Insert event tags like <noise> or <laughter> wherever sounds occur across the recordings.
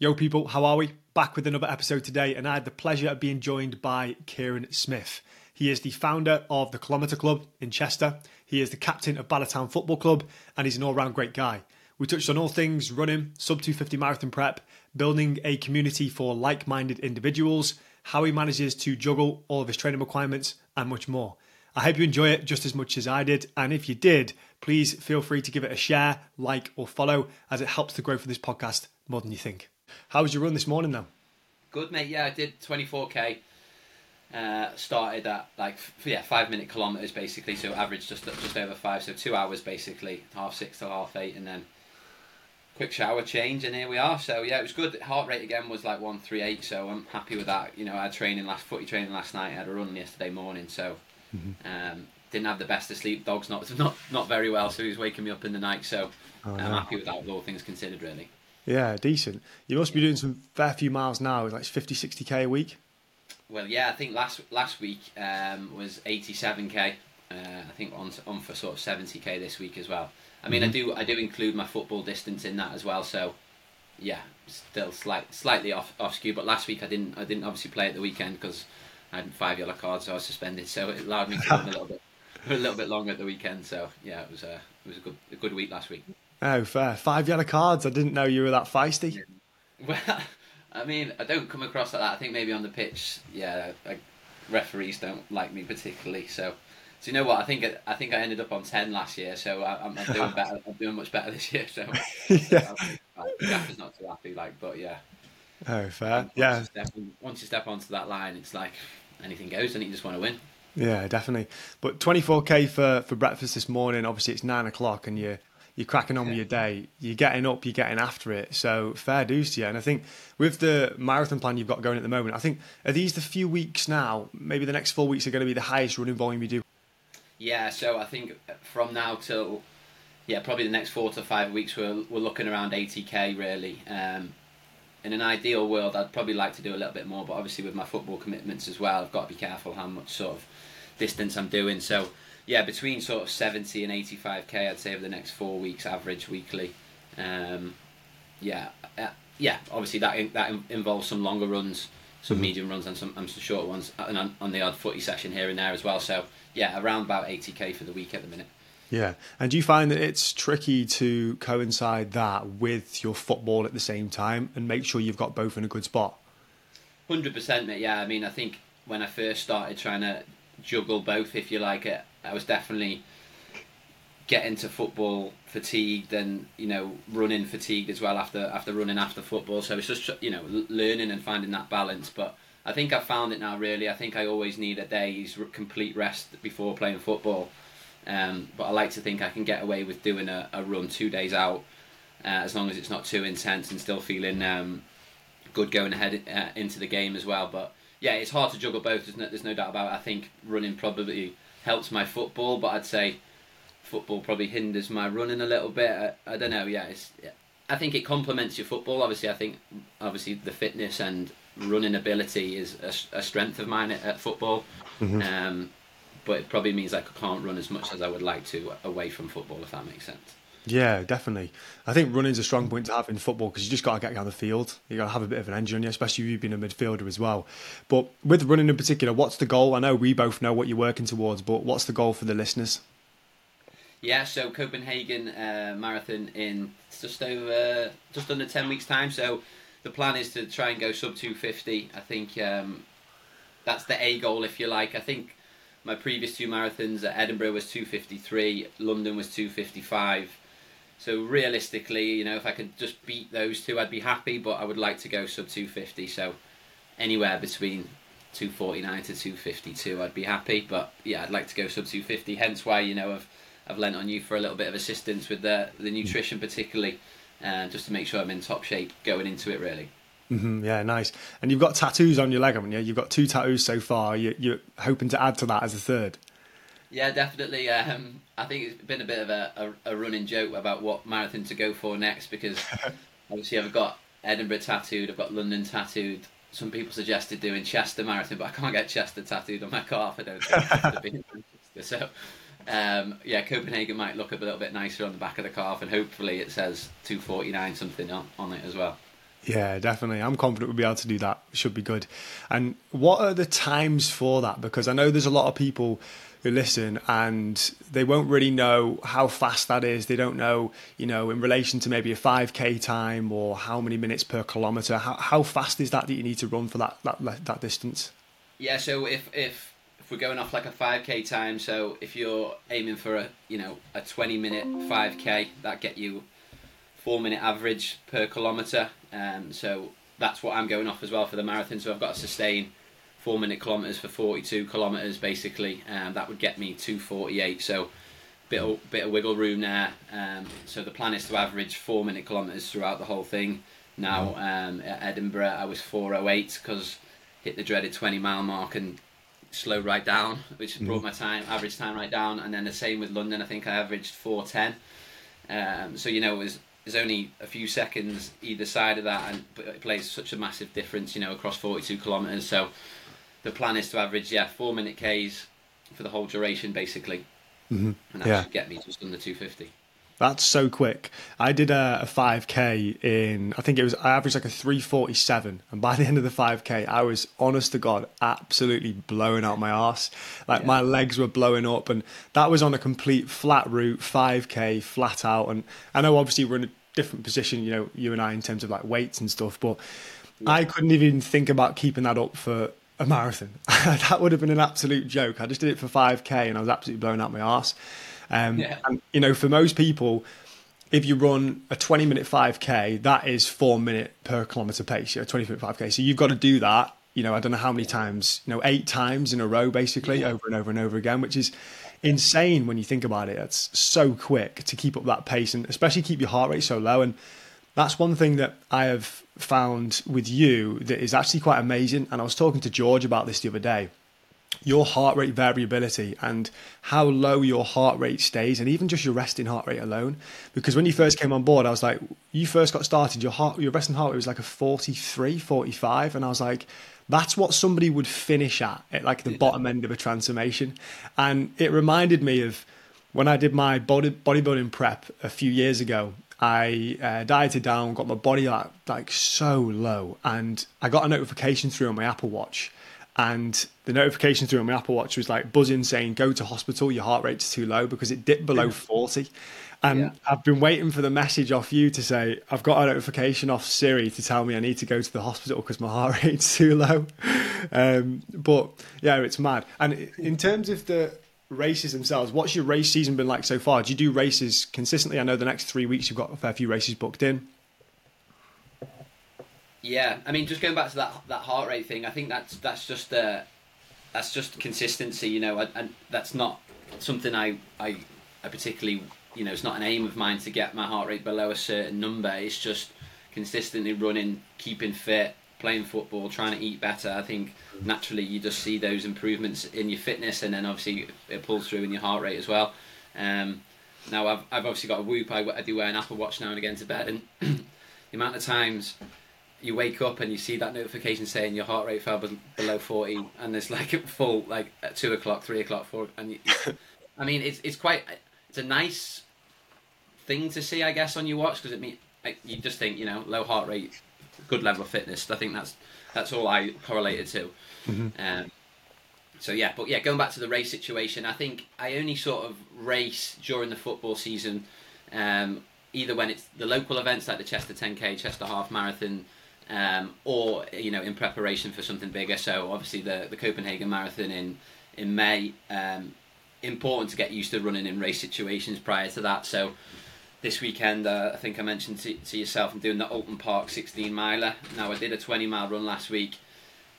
Yo, people, how are we? Back with another episode today, and I had the pleasure of being joined by Kieran Smith. He is the founder of the Kilometre Club in Chester. He is the captain of Bala Town Football Club, and he's an all round great guy. We touched on all things running, sub 250 marathon prep, building a community for like minded individuals, how he manages to juggle all of his training requirements, and much more. I hope you enjoy it just as much as I did, and if you did, please feel free to give it a share, like, or follow, as it helps the growth of this podcast more than you think. How was your run this morning, though? Good, mate. Yeah, I did 24k. Uh, started at like f- yeah five minute kilometers basically, so average just just over five, so two hours basically, half six till half eight, and then quick shower change, and here we are. So yeah, it was good. Heart rate again was like one three eight, so I'm happy with that. You know, I had training last footy training last night. I had a run yesterday morning, so um, didn't have the best of sleep. Dog's not <laughs> not not very well, so he was waking me up in the night. So Oh, I'm no. happy with that, with all things considered, really. Yeah, decent. You must be doing some fair few miles now, like 50, 60k a week. Well, yeah, I think last last week um, was 87k. Uh, I think on on for sort of 70k this week as well. I mean, I do I do include my football distance in that as well. So, yeah, still slight slightly off off skew. But last week I didn't I didn't obviously play at the weekend because I had five yellow cards, so I was suspended. So it allowed me to run a little bit <laughs> a little bit longer at the weekend. So yeah, it was a it was a good a good week last week. Oh, fair. Five yellow cards. I didn't know you were that feisty. <laughs> Well, I mean, I don't come across like that. I think maybe on the pitch, yeah, like, referees don't like me particularly. So, so you know what? I think I think I ended up on ten last year. So I, I'm, I'm doing better. I'm doing much better this year. So <laughs> yeah. Gaff is not too happy. Like, but yeah, Oh, fair. once Yeah, You step, once you step onto that line, it's like anything goes, and you just want to win. yeah, definitely. But 24k for for breakfast this morning. Obviously, it's nine o'clock, and you're you're cracking on with your day. You're getting up, you're getting after it. So fair dues to you. And I think with the marathon plan you've got going at the moment, I think are these the few weeks now? Maybe the next four weeks are going to be the highest running volume you do. Yeah, so I think from now till yeah, probably the next four to five weeks, we're we're looking around 80k really. Um, in an ideal world, I'd probably like to do a little bit more, but obviously with my football commitments as well, I've got to be careful how much sort of distance I'm doing. So yeah, between sort of 70 and 85k, I'd say over the next four weeks, average weekly. Um, yeah, uh, yeah. Obviously that in, that in- involves some longer runs, some Mhm. medium runs, and some and some short ones, and on, on the odd footy session here and there as well. So yeah, around about 80k for the week at the minute. Yeah. And do you find that it's tricky to coincide that with your football at the same time and make sure you've got both in a good spot? Hundred percent, mate. Yeah, I mean, I think when I first started trying to juggle both, if you like it, I was definitely getting to football fatigued and you know running fatigued as well after after running after football. So it's just you know learning and finding that balance. But I think I've found it now. Really, I think I always need a day's complete rest before playing football. Um, but I like to think I can get away with doing a, a run two days out, uh, as long as it's not too intense and still feeling um, good going ahead uh, into the game as well. But yeah, it's hard to juggle both. There's no, there's no doubt about it. I think running probably helps my football, but I'd say football probably hinders my running a little bit. I, I don't know. Yeah, it's. I think it complements your football. Obviously, I think obviously the fitness and running ability is a strength of mine at, at football. Um, but it probably means I can't run as much as I would like to away from football, if that makes sense. Yeah, definitely. I think running's a strong point to have in football because you just got to get down the field. You got to have a bit of an engine especially you being a midfielder as well. But with running in particular, what's the goal? I know we both know what you're working towards, but what's the goal for the listeners? Yeah, so Copenhagen uh, marathon in just over, just under ten weeks' time. So the plan is to try and go sub two fifty. I think um, that's the A goal, if you like. I think my previous two marathons at Edinburgh was two fifty three, London was two fifty five. So realistically, you know, if I could just beat those two, I'd be happy. But I would like to go sub two fifty. So anywhere between 249 to 252 I'd be happy but yeah I'd like to go sub 250 hence why you know I've I've lent on you for a little bit of assistance with the the nutrition particularly uh, just to make sure I'm in top shape going into it really hmm yeah, nice. And you've got tattoos on your leg, haven't you? You've got two tattoos so far. You, you're hoping to add to that as a third. Yeah definitely um, I think it's been a bit of a, a, a running joke about what marathon to go for next because <laughs> obviously I've got Edinburgh tattooed I've got London tattooed some people suggested doing Chester Marathon, but I can't get Chester tattooed on my calf. I don't think after being in Manchester. So, um, yeah, Copenhagen might look a little bit nicer on the back of the calf, and hopefully it says 249 something on, on it as well. Yeah, definitely. I'm confident we'll be able to do that. Should be good. And what are the times for that? Because I know there's a lot of people who listen and they won't really know how fast that is. They don't know, you know, in relation to maybe a 5k time or how many minutes per kilometer. How, how fast is that that you need to run for that that that distance? Yeah, so if if if we're going off like a 5k time, so if you're aiming for a you know a 20 minute 5k, that get you four minute average per kilometer. Um, so that's what I'm going off as well for the marathon. So I've got to sustain four minute kilometers for 42 kilometers basically. Um, that would get me 248. So bit of, bit of wiggle room there. Um, so the plan is to average four minute kilometers throughout the whole thing. Now um, at Edinburgh I was 408 because hit the dreaded 20 mile mark and slowed right down, which brought my time average time right down. And then the same with London. I think I averaged 410. Um, so you know it was there's only a few seconds either side of that, and it plays such a massive difference. You know across 42 kilometers. So the plan is to average yeah four minute Ks for the whole duration basically, mm-hmm. and that yeah. should get me just under 250. That's so quick. I did a, a 5k in, I think it was, I averaged like a 347. And by the end of the 5k, I was honest to God, absolutely blowing out my ass. Like yeah. my legs were blowing up. And that was on a complete flat route, 5k, flat out. And I know obviously we're in a different position, you know, you and I in terms of like weights and stuff, but yeah. I couldn't even think about keeping that up for a marathon. <laughs> that would have been an absolute joke. I just did it for 5k and I was absolutely blowing out my ass. Um, yeah. And you know, for most people, if you run a 20 minute 5k, that is four minute per kilometer pace. You know, 20 minute 5k. So you've got to do that. You know, I don't know how many times. You know, eight times in a row, basically, yeah. over and over and over again, which is insane when you think about it. It's so quick to keep up that pace, and especially keep your heart rate so low. And that's one thing that I have found with you that is actually quite amazing. And I was talking to George about this the other day. Your heart rate variability and how low your heart rate stays and even just your resting heart rate alone. Because when you first came on board i was like you first got started your heart your resting heart rate was like a 43 45 and i was like that's what somebody would finish at at like the bottom end of a transformation. And it reminded me of when i did my body bodybuilding prep a few years ago I uh, dieted down, got my body like, like so low, and I got a notification through on my Apple Watch and the notification through on my Apple Watch was like buzzing saying go to hospital, your heart rate's too low because it dipped below 40. And yeah. I've been waiting for the message off you to say I've got a notification off Siri to tell me I need to go to the hospital because my heart <laughs> rate's too low. Um, but yeah, it's mad. And in terms of the races themselves, what's your race season been like so far? Do you do races consistently? I know the next three weeks you've got a fair few races booked in. Yeah, I mean, just going back to that that heart rate thing, I think that's that's just uh, that's just consistency, you know, and that's not something I, I I particularly, you know, it's not an aim of mine to get my heart rate below a certain number. It's just consistently running, keeping fit, playing football, trying to eat better. I think naturally you just see those improvements in your fitness, and then obviously it pulls through in your heart rate as well. Um, now I've I've obviously got a Whoop. I, I do wear an Apple Watch now and again to bed, and <clears throat> the amount of times you wake up and you see that notification saying your heart rate fell below 40 and there's like full like at 2 o'clock 3 o'clock 4 and you, i mean it's, it's quite it's a nice thing to see i guess on your watch because it mean you just think you know low heart rate good level of fitness i think that's that's all i correlated to mm-hmm. um, so yeah but yeah going back to the race situation i think i only sort of race during the football season um, either when it's the local events like the chester 10k chester half marathon um, or you know in preparation for something bigger. So obviously the the Copenhagen Marathon in in May. Um, important to get used to running in race situations prior to that. So this weekend, uh, I think I mentioned to, to yourself, I'm doing the Oulton Park 16 miler. Now I did a 20 mile run last week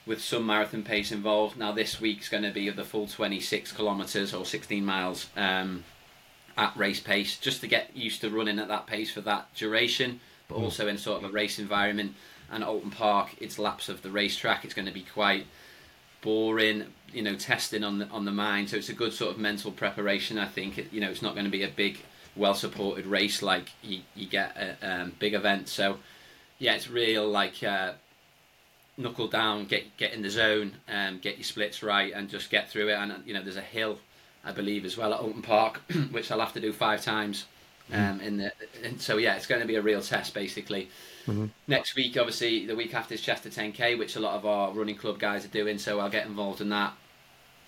with some marathon pace involved. Now this week's going to be of the full 26 kilometers or 16 miles um, at race pace, just to get used to running at that pace for that duration, but hmm. also in sort of a race environment and Oulton Park, it's laps of the racetrack. It's going to be quite boring, you know, testing on the on the mind. So it's a good sort of mental preparation. I think it, you know it's not going to be a big, well supported race like you, you get at um, big events. So yeah, it's real like uh, knuckle down, get get in the zone, um, get your splits right, and just get through it. And you know, there's a hill, I believe, as well at Oulton Park, <clears throat> which I'll have to do five times. Hmm. Um, in the and so yeah, it's going to be a real test basically. Mm-hmm. Next week, obviously, the week after is Chester 10K, which a lot of our running club guys are doing, so I'll get involved in that.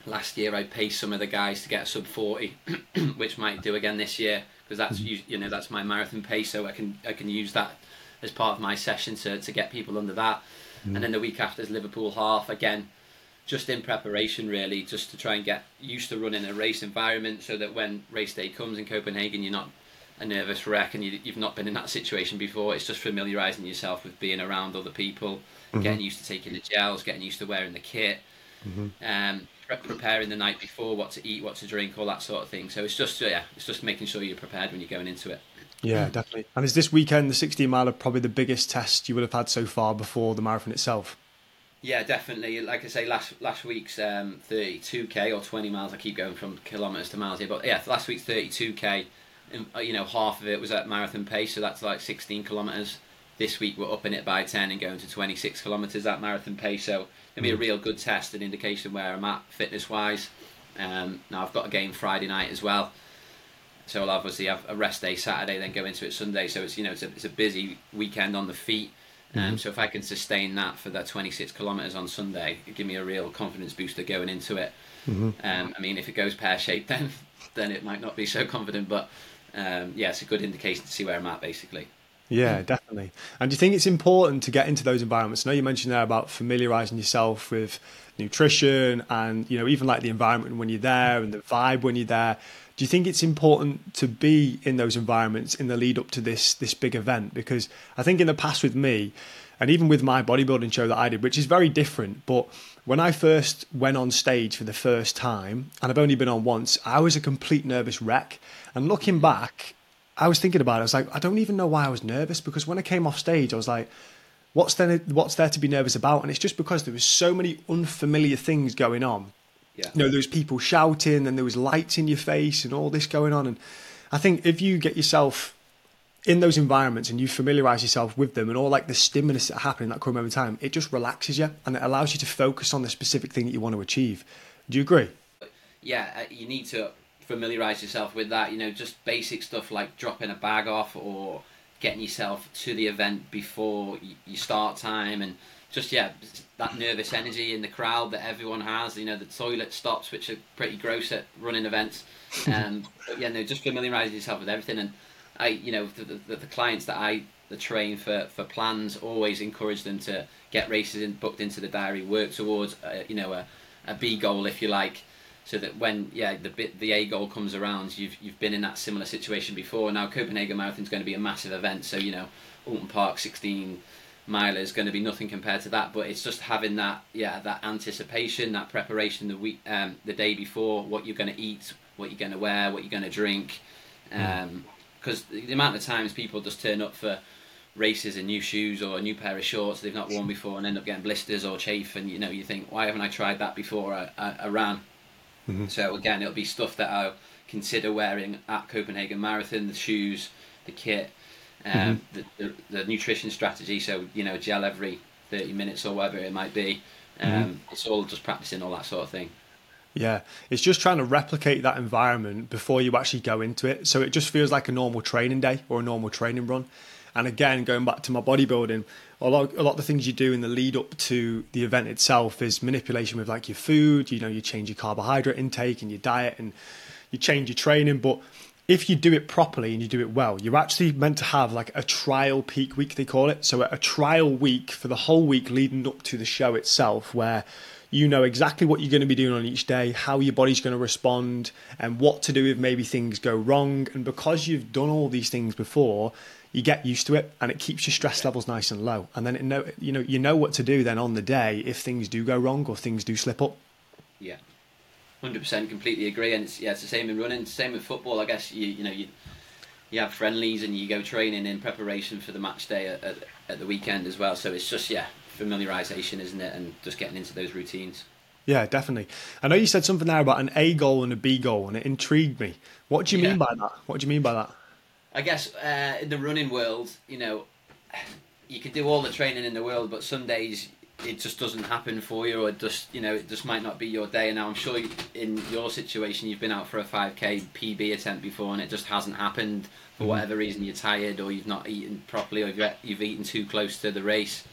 Last year, I paced some of the guys to get a sub 40, <clears throat> which might do again this year because that's mm-hmm. you know that's my marathon pace, so I can I can use that as part of my session to, to get people under that. Mm-hmm. And then the week after is Liverpool half again just in preparation really just to try and get used to running a race environment so that when race day comes in Copenhagen you're not a nervous wreck and you, have not been in that situation before it's just familiarizing yourself with being around other people mm-hmm. getting used to taking the gels getting used to wearing the kit mm-hmm. um, preparing the night before what to eat what to drink all that sort of thing so it's just yeah it's just making sure you're prepared when you're going into it yeah, definitely. And is this weekend the 16 mile probably the biggest test you would have had so far before the marathon itself? Yeah, definitely. Like I say, last last week's um, 32k or 20 miles. I keep going from kilometres to miles here, but yeah, last week's 32k. Uh, you know, half of it was at marathon pace, so that's like 16 kilometres. This week we're upping it by 10 and going to 26 kilometres at marathon pace. So it'll be a mm. real good test, an indication where I'm at fitness wise. Um, now I've got a game Friday night as well, so I'll obviously have a rest day Saturday, then go into it Sunday. So it's you know it's a, it's a busy weekend on the feet. Um, mm-hmm. So if I can sustain that for that 26 kilometres on Sunday, it give me a real confidence booster going into it. Mm-hmm. Um, I mean, if it goes pear shaped, <laughs> then then it might not be so confident. But um, yeah, it's a good indication to see where I'm at, basically. Yeah, definitely. And do you think it's important to get into those environments? I know you mentioned there about familiarising yourself with nutrition and you know even like the environment when you're there and the vibe when you're there. Do you think it's important to be in those environments in the lead up to this this big event? Because I think in the past with me, and even with my bodybuilding show that I did, which is very different, but when I first went on stage for the first time, and I've only been on once, I was a complete nervous wreck. And looking back, I was thinking about it. I was like, I don't even know why I was nervous because when I came off stage, I was like, what's there? What's there to be nervous about? And it's just because there was so many unfamiliar things going on yeah. You know, there was people shouting and there was lights in your face and all this going on. And I think if you get yourself in those environments and you familiarize yourself with them and all like the stimulus that happen in that moment in time, it just relaxes you and it allows you to focus on the specific thing that you want to achieve. Do you agree? Yeah, uh, you need to familiarize yourself with that. You know, just basic stuff like dropping a bag off or getting yourself to the event before you start time and just yeah, that nervous energy in the crowd that everyone has. You know, the toilet stops, which are pretty gross at running events. <laughs> Um, but yeah, no, just familiarise yourself with everything. And I, you know, the, the, the clients that I the train for, for plans always encourage them to get races in, booked into the diary, work towards uh, you know a, a B goal if you like, so that when yeah the bit the A goal comes around, you've you've been in that similar situation before. Now Copenhagen Marathon is going to be a massive event, so you know Oulton Park 16 mile is going to be nothing compared to that. But it's just having that, yeah, that anticipation, that preparation the week, um, the day before, what you're going to eat, what you're going to wear, what you're going to drink. Because hmm. um, the amount of times people just turn up for races in new shoes or a new pair of shorts they've not worn before and end up getting blisters or chafe, and you know you think, why haven't I tried that before I, I, I ran? Mm-hmm. So again, it'll be stuff that I'll consider wearing at Copenhagen Marathon: the shoes, the kit, um, mm-hmm. the, the, the, nutrition strategy. So you know, gel every thirty minutes or whatever it might be. Um, mm-hmm. It's all just practicing all that sort of thing. Yeah, it's just trying to replicate that environment before you actually go into it. So it just feels like a normal training day or a normal training run. And again, going back to my bodybuilding, a lot, a lot of the things you do in the lead up to the event itself is manipulation with like your food. You know, you change your carbohydrate intake and your diet, and you change your training. But if you do it properly and you do it well, you're actually meant to have like a trial peak week, they call it. So a trial week for the whole week leading up to the show itself, where you know exactly what you're going to be doing on each day, how your body's going to respond, and what to do if maybe things go wrong. And because you've done all these things before, you get used to it, and it keeps your stress levels nice and low. And then it know you know you know what to do then on the day if things do go wrong or things do slip up. Yeah, Hundred percent, completely agree. And it's, yeah, it's the same in running. Same with football. I guess you you know you you have friendlies and you go training in preparation for the match day at, at, at the weekend as well. So it's just yeah, familiarization, isn't it? And just getting into those routines. Yeah, definitely. I know you said something there about an A goal and a B goal, and it intrigued me. What do you yeah. mean by that? What do you mean by that? I guess uh, in the running world, you know, you could do all the training in the world, but some days it just doesn't happen for you, or it just you know it just might not be your day. And now I'm sure in your situation, you've been out for a 5k PB attempt before, and it just hasn't happened for whatever reason. You're tired, or you've not eaten properly, or you've, you've eaten too close to the race.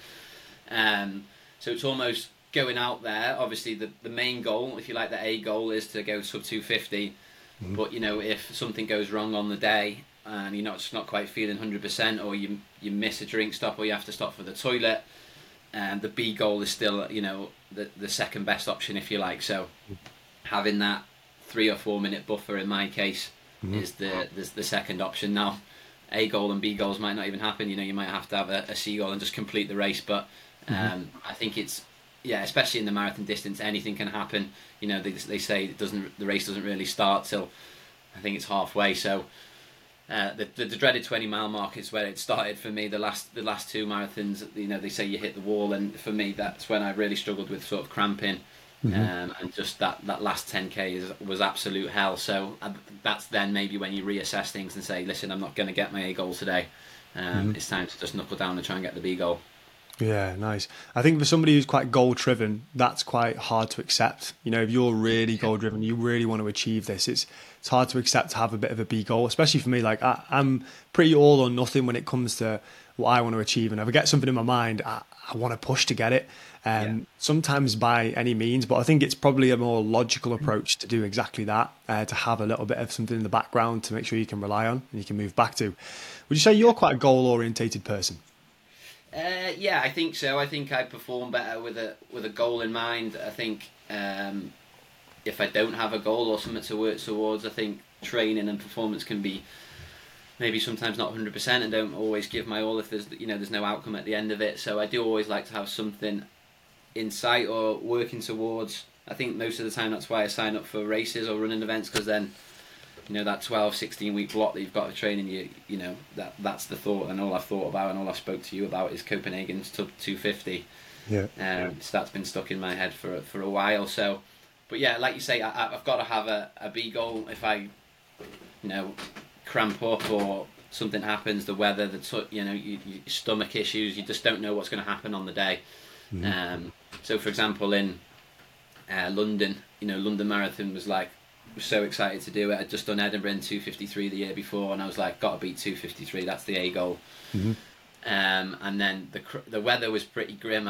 Um, so it's almost going out there. Obviously, the the main goal, if you like, the A goal is to go sub 250. Mm-hmm. But you know, if something goes wrong on the day and you're not just not quite feeling 100%, or you you miss a drink stop, or you have to stop for the toilet and the B goal is still you know the the second best option if you like. So having that three or four minute buffer in my case mm-hmm. is the, the the second option now. A goal and B goals might not even happen. You know, you might have to have a, a C goal and just complete the race. But mm-hmm. um, mm-hmm. I think it's yeah, especially in the marathon distance, anything can happen. You know, they they say it doesn't the race doesn't really start till I think it's halfway. So uh, the, the, the dreaded 20 mile mark is where it started for me. The last the last two marathons, you know, they say you hit the wall, and for me, that's when I really struggled with sort of cramping, mm-hmm. um, and just that, that last 10k is, was absolute hell. So uh, that's then maybe when you reassess things and say, listen, I'm not going to get my A goal today. Um, mm-hmm. It's time to just knuckle down and try and get the B goal. Yeah, nice. I think for somebody who's quite goal driven, that's quite hard to accept. You know, if you're really goal driven, you really want to achieve this. It's it's hard to accept to have a bit of a B goal, especially for me. Like I, am pretty all or nothing when it comes to what I want to achieve, and if I get something in my mind, I, I want to push to get it. Um, yeah. Sometimes by any means, but I think it's probably a more logical approach to do exactly that. Uh, to have a little bit of something in the background to make sure you can rely on and you can move back to. Would you say you're quite a goal orientated person? Uh, yeah, I think so. I think I perform better with a with a goal in mind. I think um, if I don't have a goal or something to work towards, I think training and performance can be maybe sometimes not 100% and don't always give my all if there's you know there's no outcome at the end of it. So I do always like to have something in sight or working towards. I think most of the time that's why I sign up for races or running events because then you know that 12 16 week block that you've got of training you you know that that's the thought and all I've thought about and all I've spoke to you about is Copenhagen's 250 yeah um, so that's been stuck in my head for for a while so but yeah like you say I, have got to have a, a B goal if I you know cramp up or something happens the weather the t- you know you, you, stomach issues you just don't know what's going to happen on the day mm-hmm. um, so for example in uh, London you know London Marathon was like was so excited to do it. I'd just done Edinburgh in 253 the year before, and I was like, got to beat 253. That's the A goal. Mm-hmm. Um, and then the the weather was pretty grim.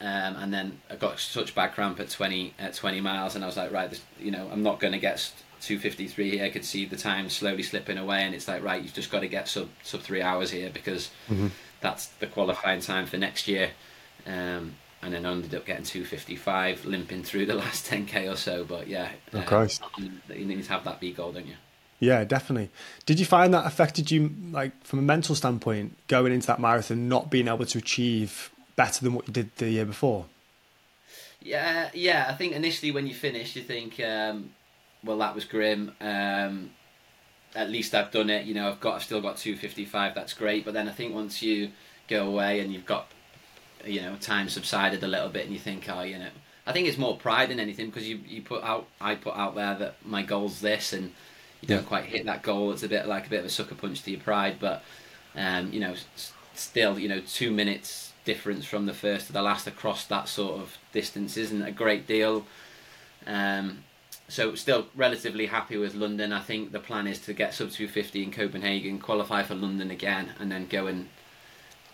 Um, and then I got such bad cramp at 20 at 20 miles, and I was like, right, this, you know, I'm not going to get 253 here. I could see the time slowly slipping away, and it's like, right, you've just got to get sub sub three hours here because mm-hmm. that's the qualifying time for next year. Um, and then I ended up getting 255, limping through the last 10k or so. But yeah, oh, Christ. you need to have that B goal, don't you? Yeah, definitely. Did you find that affected you, like from a mental standpoint, going into that marathon, not being able to achieve better than what you did the year before? Yeah, yeah. I think initially when you finish, you think, um, well, that was grim. Um, at least I've done it. You know, I've got, I've still got 255. That's great. But then I think once you go away and you've got you know time subsided a little bit and you think oh you know I think it's more pride than anything because you you put out I put out there that my goal's this and you don't quite hit that goal it's a bit like a bit of a sucker punch to your pride but um, you know still you know two minutes difference from the first to the last across that sort of distance isn't a great deal um, so still relatively happy with London. I think the plan is to get sub 250 in Copenhagen, qualify for London again, and then go and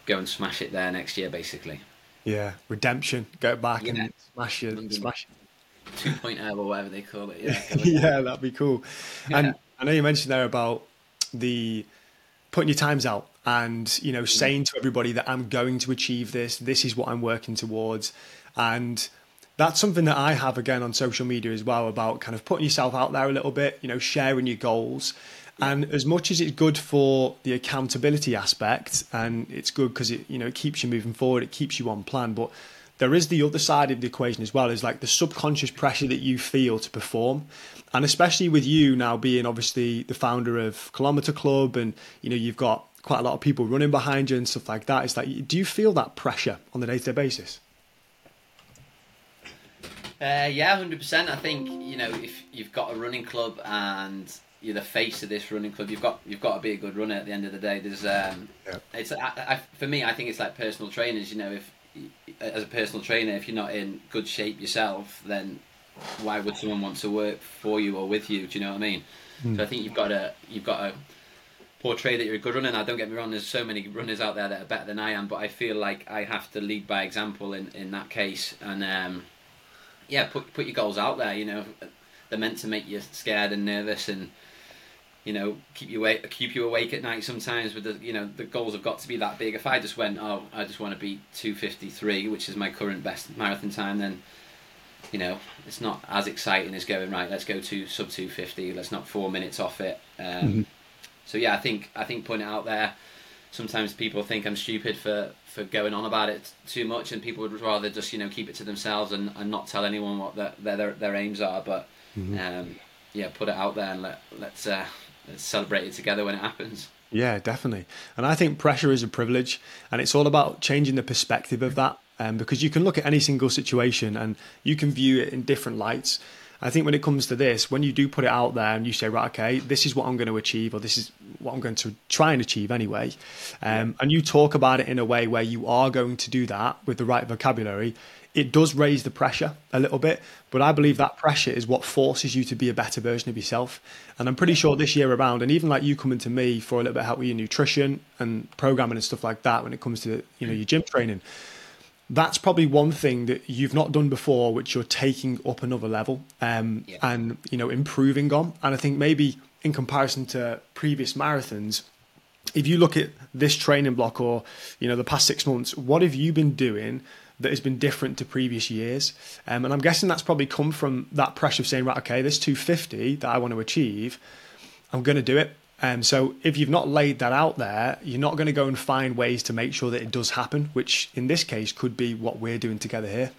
go and smash it there next year, basically. Yeah, redemption. Go back yeah. and smash it. Smash it. 2.0 or whatever they call it. <laughs> Yeah, yeah that'd be cool. Yeah. And I know you mentioned there about the putting your times out and you know mm. saying to everybody that I'm going to achieve this. This is what I'm working towards, and that's something that I have again on social media as well about kind of putting yourself out there a little bit. You know, sharing your goals and as much as it's good for the accountability aspect, and it's good because it you know it keeps you moving forward, it keeps you on plan, but there is the other side of the equation as well is like the subconscious pressure that you feel to perform and especially with you now being obviously the founder of kilometer club and you know you've got quite a lot of people running behind you and stuff like that it's like do you feel that pressure on a day-to-day basis uh, yeah 100% i think you know if you've got a running club and you're the face of this running club. You've got you've got to be a good runner at the end of the day. There's um, yeah. it's I, I, for me. I think it's like personal trainers. You know, if as a personal trainer, if you're not in good shape yourself, then why would someone want to work for you or with you? Do you know what I mean? Mm. So I think you've got to you've got to portray that you're a good runner. Now, don't get me wrong. There's so many runners out there that are better than I am, but I feel like I have to lead by example in, in that case. And um, yeah, put put your goals out there. You know, they're meant to make you scared and nervous and you know keep you awake keep you awake at night sometimes with the you know the goals have got to be that big if i just went oh i just want to beat 253 which is my current best marathon time then you know it's not as exciting as going right let's go to sub 250 let's knock four minutes off it um, mm-hmm. So yeah i think i think putting it out there sometimes people think i'm stupid for for going on about it too much and people would rather just you know keep it to themselves and, and not tell anyone what their their, their aims are but mm-hmm. um, yeah put it out there and let let's uh, let's celebrate it together when it happens. Yeah, definitely. And I think pressure is a privilege, and it's all about changing the perspective of that. Um, because you can look at any single situation and you can view it in different lights. I think when it comes to this, when you do put it out there and you say, right, okay, this is what I'm going to achieve, or this is what I'm going to try and achieve anyway, um, and you talk about it in a way where you are going to do that with the right vocabulary, it does raise the pressure a little bit, but I believe that pressure is what forces you to be a better version of yourself. And I'm pretty sure this year around, and even like you coming to me for a little bit of help with your nutrition and programming and stuff like that, when it comes to you know your gym training, that's probably one thing that you've not done before, which you're taking up another level um, yeah. and you know improving on. And I think maybe in comparison to previous marathons, if you look at this training block or you know the past six months, what have you been doing? that has been different to previous years. Um, and I'm guessing that's probably come from that pressure of saying, right, okay, this 250 that I want to achieve, I'm going to do it. Um, so if you've not laid that out there, you're not going to go and find ways to make sure that it does happen, which in this case could be what we're doing together here.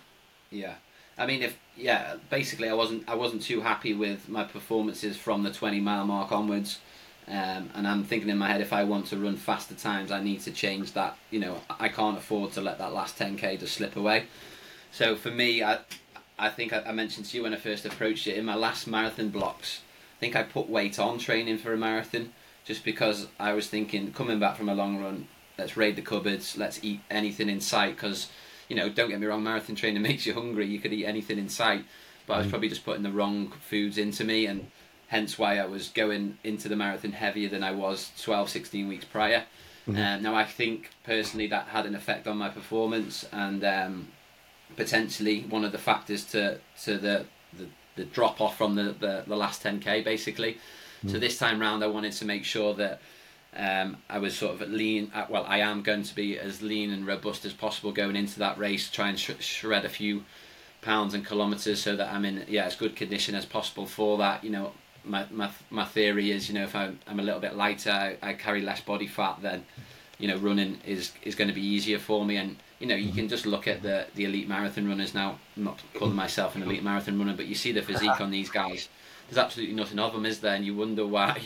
Yeah. I mean, if yeah, basically, I wasn't I wasn't too happy with my performances from the 20 mile mark onwards. Um, and I'm thinking in my head, if I want to run faster times, I need to change that. You know, I can't afford to let that last 10k just slip away. So for me, I, I think I, I mentioned to you when I first approached it in my last marathon blocks. I think I put weight on training for a marathon, just because I was thinking coming back from a long run, let's raid the cupboards, let's eat anything in sight. Because you know, don't get me wrong, marathon training <laughs> makes you hungry. You could eat anything in sight, but. I was mm. probably just putting the wrong foods into me and hence why I was going into the marathon heavier than I was 12, 16 weeks prior. Mm-hmm. Um, now, I think personally that had an effect on my performance and um, potentially one of the factors to, to the, the, the drop off from the, the, the, last 10k basically. Mm-hmm. So, this time round, I wanted to make sure that um, I was sort of lean. Uh, well, I am going to be as lean and robust as possible going into that race. Try and sh- shred a few pounds and kilometers so that I'm in yeah as good condition as possible for that. You know, my, my, my theory is, you know, if I'm, I'm a little bit lighter, I, I carry less body fat, then, you know, running is, is going to be easier for me. And, you know, you can just look at the, the elite marathon runners now. I'm not calling myself an elite marathon runner, but you see the physique on these guys. There's absolutely nothing of them, is there? And you wonder why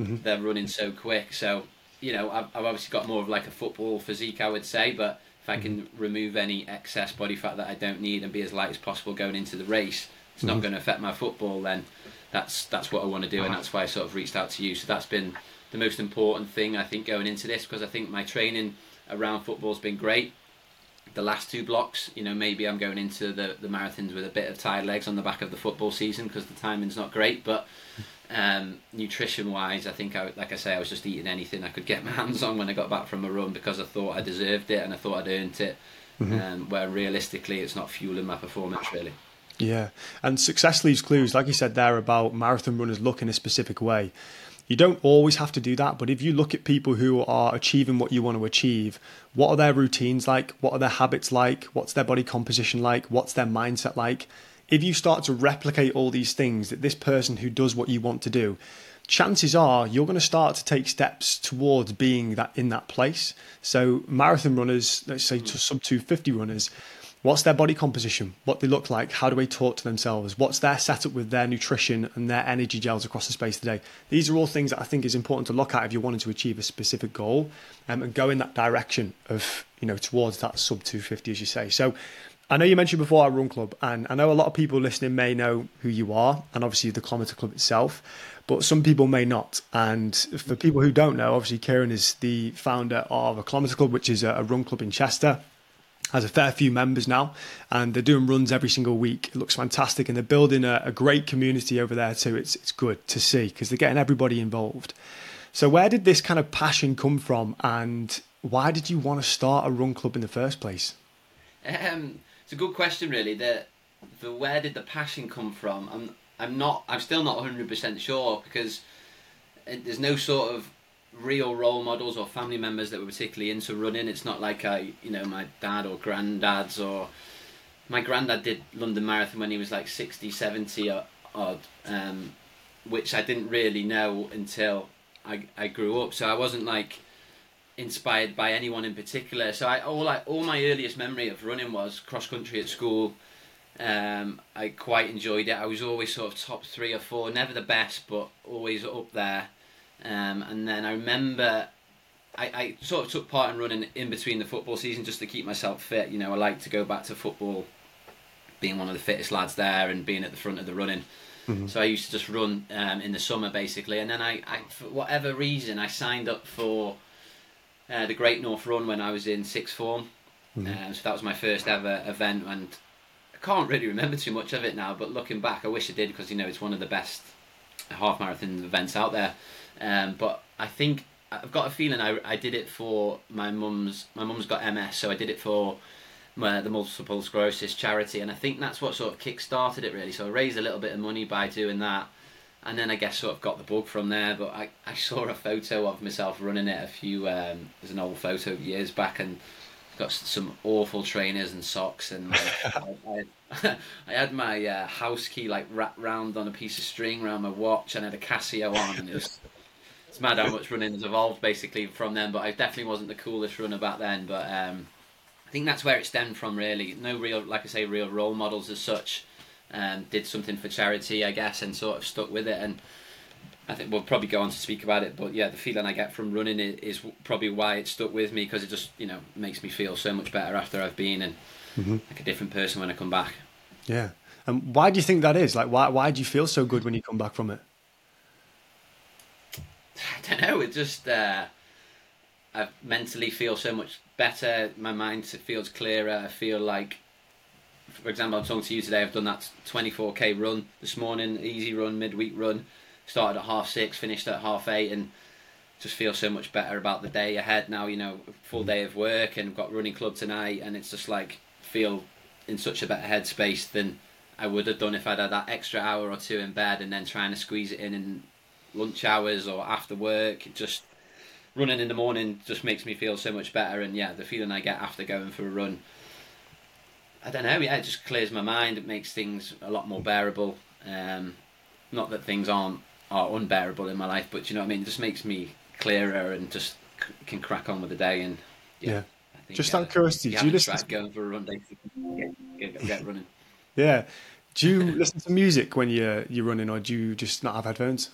mm-hmm. they're running so quick. So, you know, I've, I've obviously got more of like a football physique, I would say, but if I can mm-hmm. remove any excess body fat that I don't need and be as light as possible going into the race, it's not mm-hmm. going to affect my football then that's that's what I want to do, and that's why I sort of reached out to you. So that's been the most important thing I think going into this because I think my training around football's been great. The last two blocks, you know, maybe I'm going into the, the marathons with a bit of tired legs on the back of the football season because the timing's not great. But um, nutrition wise, I think, I, like I say, I was just eating anything I could get my <laughs> hands on when I got back from a run because I thought I deserved it and I thought I'd earned it. Mm-hmm. Um, where realistically, it's not fueling my performance really. Yeah, and success leaves clues, like you said there about marathon runners look in a specific way. You don't always have to do that, but if you look at people who are achieving what you want to achieve, what are their routines like? What are their habits like? What's their body composition like? What's their mindset like? If you start to replicate all these things that this person who does what you want to do, chances are you're going to start to take steps towards being that in that place. So marathon runners, let's say hmm. sub 250 runners, What's their body composition? What they look like? How do they talk to themselves? What's their setup with their nutrition and their energy gels across the space today? These are all things that I think is important to look at if you're wanting to achieve a specific goal um, and go in that direction of, you know, towards that sub 250, as you say. So I know you mentioned before our run club, and I know a lot of people listening may know who you are and obviously the kilometre club itself, but some people may not. And for people who don't know, obviously Kieran is the founder of a kilometre club, which is a run club in Chester has a fair few members now, and they're doing runs every single week. It looks fantastic, and they're building a, a great community over there too. It's it's good to see because they're getting everybody involved. So, where did this kind of passion come from, and why did you want to start a run club in the first place? Um, it's a good question, really. The the where did the passion come from? I'm I'm not I'm still not 100 percent sure because there's no sort of real role models or family members that were particularly into running. It's not like I, you know, my dad or granddads or my granddad did London Marathon when he was like 60, 70 odd, um, which I didn't really know until I, I grew up. So I wasn't like inspired by anyone in particular. So I all I, all my earliest memory of running was cross country at school. Um, I quite enjoyed it. I was always sort of top three or four, never the best, but always up there. Um, and then I remember I, I sort of took part in running in between the football season just to keep myself fit. You know, I like to go back to football, being one of the fittest lads there and being at the front of the running. Mm-hmm. So I used to just run um, in the summer basically, and then I, I, for whatever reason, I signed up for uh, the Great North Run when I was in sixth form. Mm-hmm. Um, so that was my first ever event, and I can't really remember too much of it now. But looking back, I wish I did because you know it's one of the best half marathon events out there. Um, but I think I've got a feeling I, I did it for my mum's. My mum's got MS, so I did it for my, the multiple sclerosis charity, and I think that's what sort of kick-started it really. So I raised a little bit of money by doing that, and then I guess sort of got the bug from there. But I, I saw a photo of myself running it a few. Um, there's an old photo years back, and got some awful trainers and socks, and like, <laughs> I, I, I, had my uh, house key like wrapped round on a piece of string around my watch, and I had a Casio on, and it was <laughs> it's mad how much running has evolved basically from then. But I definitely wasn't the coolest runner back then. But um, I think that's where it stemmed from. Really, no real, like I say, real role models as such. Um, did something for charity, I guess, and sort of stuck with it. And I think we'll probably go on to speak about it. But yeah, the feeling I get from running is probably why it stuck with me because it just you know makes me feel so much better after I've been and mm-hmm. like a different person when I come back. Yeah. And why do you think that is? Like, why why do you feel so good when you come back from it? <laughs> I don't know. It just uh, I mentally feel so much better. My mind feels clearer. I feel like, for example, I'm talking to you today. I've done that 24k run this morning, easy run, midweek run. Started at half six, finished at half eight, and just feel so much better about the day ahead now. You know, full day of work and got running club tonight, and it's just like feel in such a better headspace than I would have done if I'd had that extra hour or two in bed and then trying to squeeze it in and lunch hours or after work. Just running in the morning just makes me feel so much better. And yeah, the feeling I get after going for a run, I don't know. Yeah, it just clears my mind. It makes things a lot more bearable. Um, not that things aren't are unbearable in my life, but you know what I mean. It just makes me clearer and just c- can crack on with the day. And yeah. yeah. Think, just out of curiosity, do you listen? To... Going for a run, day, get, get, get <laughs> running. yeah. Do you listen to music when you're you're running, or do you just not have headphones?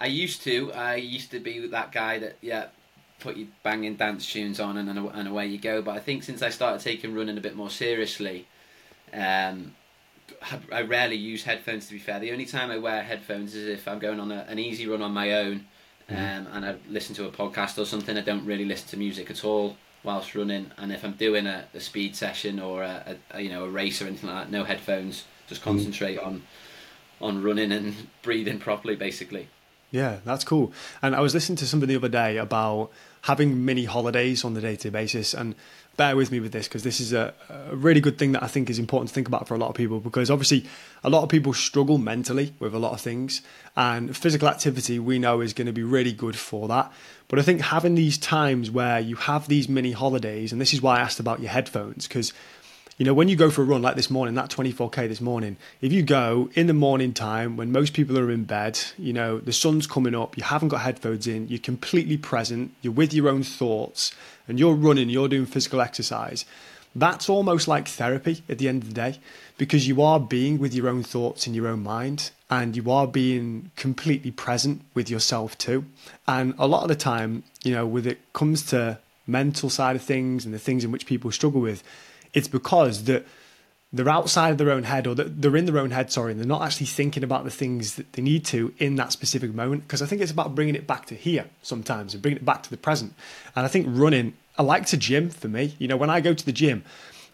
I used to. I used to be that guy that yeah, put your banging dance tunes on and and away you go. But I think since I started taking running a bit more seriously, um, I rarely use headphones. To be fair, the only time I wear headphones is if I'm going on a, an easy run on my own, mm-hmm. um, and I listen to a podcast or something. I don't really listen to music at all whilst running. And if I'm doing a, a speed session or a, a, you know a race or anything like that, no headphones. Just mm-hmm. concentrate mm-hmm. on on running and <laughs> breathing properly, basically. Yeah, that's cool. And I was listening to somebody the other day about having mini holidays on the day to day basis. And bear with me with this because this is a, a, really good thing that I think is important to think about for a lot of people because obviously a lot of people struggle mentally with a lot of things. And physical activity we know is going to be really good for that. But I think having these times where you have these mini holidays, and this is why I asked about your headphones because you know, when you go for a run like this morning, that 24k this morning, if you go in the morning time when most people are in bed, you know, the sun's coming up, you haven't got headphones in, you're completely present, you're with your own thoughts, and you're running, you're doing physical exercise. That's almost like therapy at the end of the day because you are being with your own thoughts in your own mind and you are being completely present with yourself too. And a lot of the time, you know, when it comes to mental side of things and the things in which people struggle with, it's because that they're outside of their own head or they're in their own head sorry and they're not actually thinking about the things that they need to in that specific moment because i think it's about bringing it back to here sometimes and bringing it back to the present and i think running I like to gym for me. You know, when I go to the gym,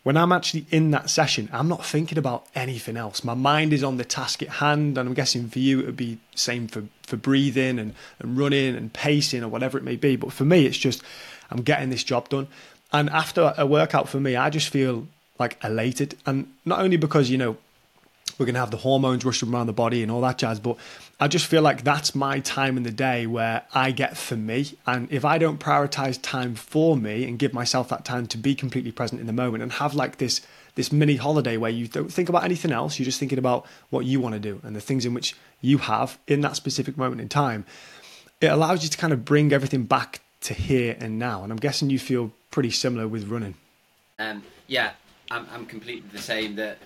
when I'm actually in that session, I'm not thinking about anything else. My mind is on the task at hand, and I'm guessing for you it would be same for for breathing and, and running and pacing or whatever it may be. But for me, it's just I'm getting this job done. And after a workout for me, I just feel like elated, and not only because you know we're going to have the hormones rushing around the body and all that jazz. But I just feel like that's my time in the day where I get for me. And if I don't prioritize time for me and give myself that time to be completely present in the moment and have like this this mini holiday where you don't think about anything else, you're just thinking about what you want to do and the things in which you have in that specific moment in time. It allows you to kind of bring everything back to here and now. And I'm guessing you feel pretty similar with running. Um, yeah, I'm, I'm completely the same. That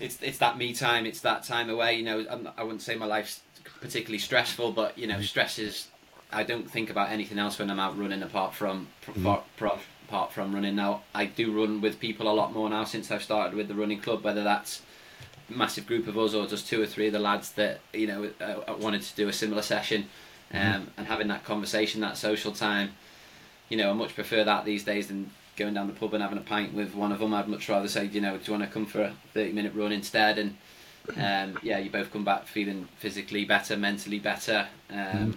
it's it's that me time. It's that time away. You know, I'm, I wouldn't say my life's particularly stressful, but you know, stress is. I don't think about anything else when I'm out running apart from mm-hmm. apart from running. Now I do run with people a lot more now since I've started with the running club. Whether that's massive group of us or just two or three of the lads that you know uh, wanted to do a similar session, mm-hmm. Um, mm-hmm. and having that conversation, that social time. You know, I much prefer that these days than going down the pub and having a pint with one of them, I'd much rather say, you know, do you want to come for a 30 minute run instead? And um, yeah, you both come back feeling physically better, mentally better. Um, mm.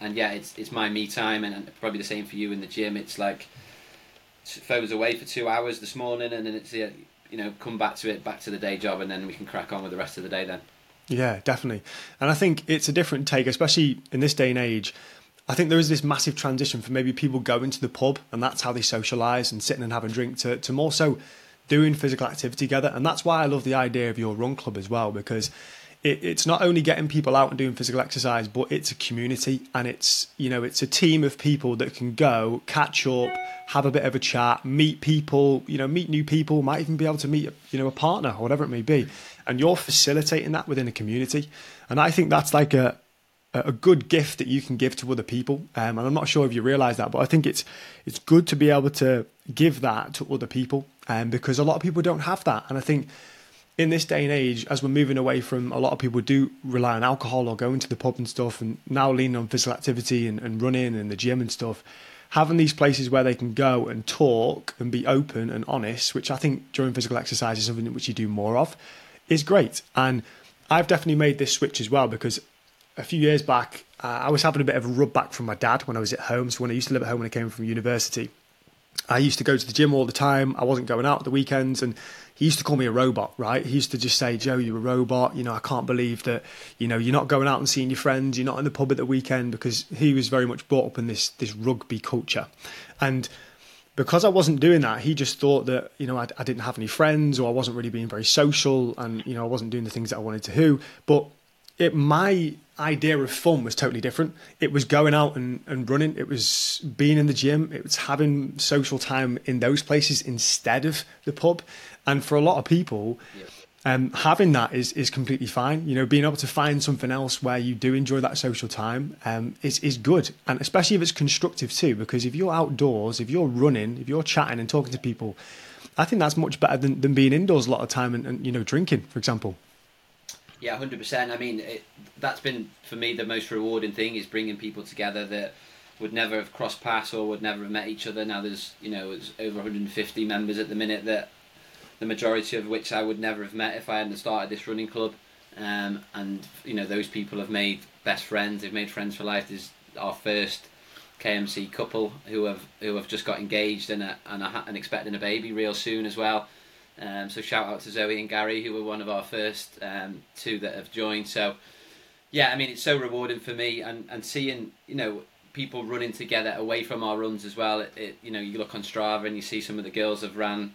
And yeah, it's it's my me time, and, probably the same for you in the gym. It's like phones away for two hours this morning, and then it's you know come back to it, back to the day job, and then we can crack on with the rest of the day then. Yeah, definitely. And I think it's a different take, especially in this day and age I think there is this massive transition for maybe people going to the pub and that's how they socialise and sitting and having a drink to, to more so doing physical activity together. And that's why I love the idea of your run club as well, because it, it's not only getting people out and doing physical exercise, but it's a community and it's, you know, it's a team of people that can go, catch up, have a bit of a chat, meet people, you know, meet new people, might even be able to meet, you know, a partner or whatever it may be. And you're facilitating that within a community. And I think that's like a, a good gift that you can give to other people. Um, and I'm not sure if you realize that, but I think it's it's good to be able to give that to other people um, because a lot of people don't have that. And I think in this day and age, as we're moving away from a lot of people do rely on alcohol or going to the pub and stuff, and now leaning on physical activity and, and running and the gym and stuff, having these places where they can go and talk and be open and honest, which I think during physical exercise is something which you do more of, is great. And I've definitely made this switch as well because a few years back, uh, I was having a bit of a rub back from my dad when I was at home. So when I used to live at home when I came from university, I used to go to the gym all the time. I wasn't going out at the weekends, and he used to call me a robot. Right? He used to just say, "Joe, you're a robot." You know, I can't believe that. You know, you're not going out and seeing your friends. You're not in the pub at the weekend because he was very much brought up in this this rugby culture, and because I wasn't doing that, he just thought that you know I, I, didn't have any friends or I wasn't really being very social, and you know I wasn't doing the things that I wanted to do. But it my idea of fun was totally different. It was going out and, and running. It was being in the gym. It was having social time in those places instead of the pub. And for a lot of people. Um, having that is is completely fine. You know, being able to find something else where you do enjoy that social time um, is is good, and especially if it's constructive too. Because if you're outdoors, if you're running, if you're chatting and talking to people, I think that's much better than, than being indoors a lot of time and, and you know drinking, for example. Yeah, hundred percent. I mean, it, that's been for me the most rewarding thing is bringing people together that would never have crossed paths or would never have met each other. Now there's you know it's over 150 members at the minute that the majority of which I would never have met if I hadn't started this running club. Um, and you know those people have made best friends. They've made friends for life. There's our first KMC couple who have who have just got engaged and a, and, and expecting a baby real soon as well. Um, so shout out to Zoe and Gary, who were one of our first um, two that have joined. So yeah, I mean it's so rewarding for me, and, and seeing you know people running together away from our runs as well. It, it, you know you look on Strava and you see some of the girls have ran,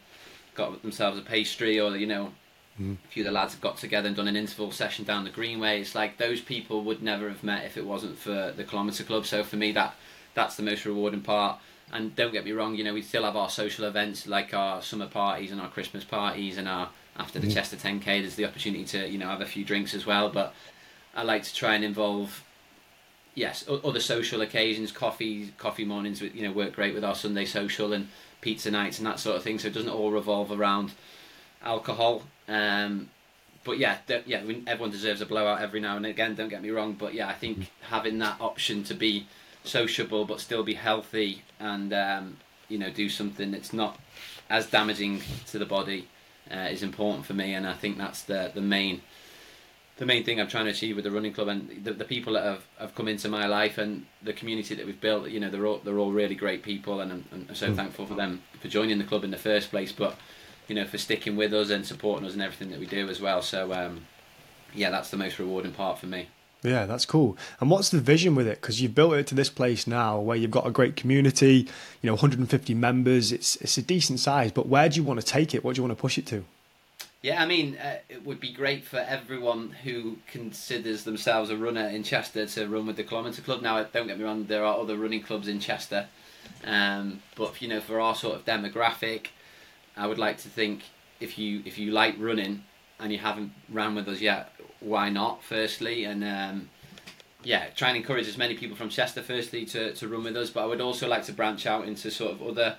got themselves a pastry, or you know mm. a few of the lads have got together and done an interval session down the greenway. It's like those people would never have met if it wasn't for the kilometre club. So for me that that's the most rewarding part and don't get me wrong, you know, we still have our social events like our summer parties and our Christmas parties and our after the mm. Chester 10k. There's the opportunity to you know have a few drinks as well, but I like to try and involve yes other social occasions, coffee coffee mornings. You know, work great with our Sunday social and pizza nights and that sort of thing. So it doesn't all revolve around alcohol. Um, but yeah, yeah, everyone deserves a blowout every now and again. Don't get me wrong, but yeah, I think mm. having that option to be sociable but still be healthy and um, you know do something that's not as damaging to the body uh, is important for me, and I think that's the the main the main thing I'm trying to achieve with the running club and the, the people that have, have come into my life and the community that we've built. You know, they're all they're all really great people, and I'm, I'm so mm. thankful for them for joining the club in the first place. But you know, for sticking with us and supporting us and everything that we do as well. So um, yeah, that's the most rewarding part for me. Yeah, that's cool. And what's the vision with it? Because you've built it to this place now where you've got a great community, you know, 150 members. It's it's a decent size, but where do you want to take it? What do you want to push it to? Yeah, I mean, uh, it would be great for everyone who considers themselves a runner in Chester to run with the Kilometre Club. Now, don't get me wrong, there are other running clubs in Chester, um, but you know, for our sort of demographic, I would like to think if you if you like running and you haven't ran with us yet, why not? Firstly, and um, yeah, try and encourage as many people from Chester. Firstly, to to run with us, but I would also like to branch out into sort of other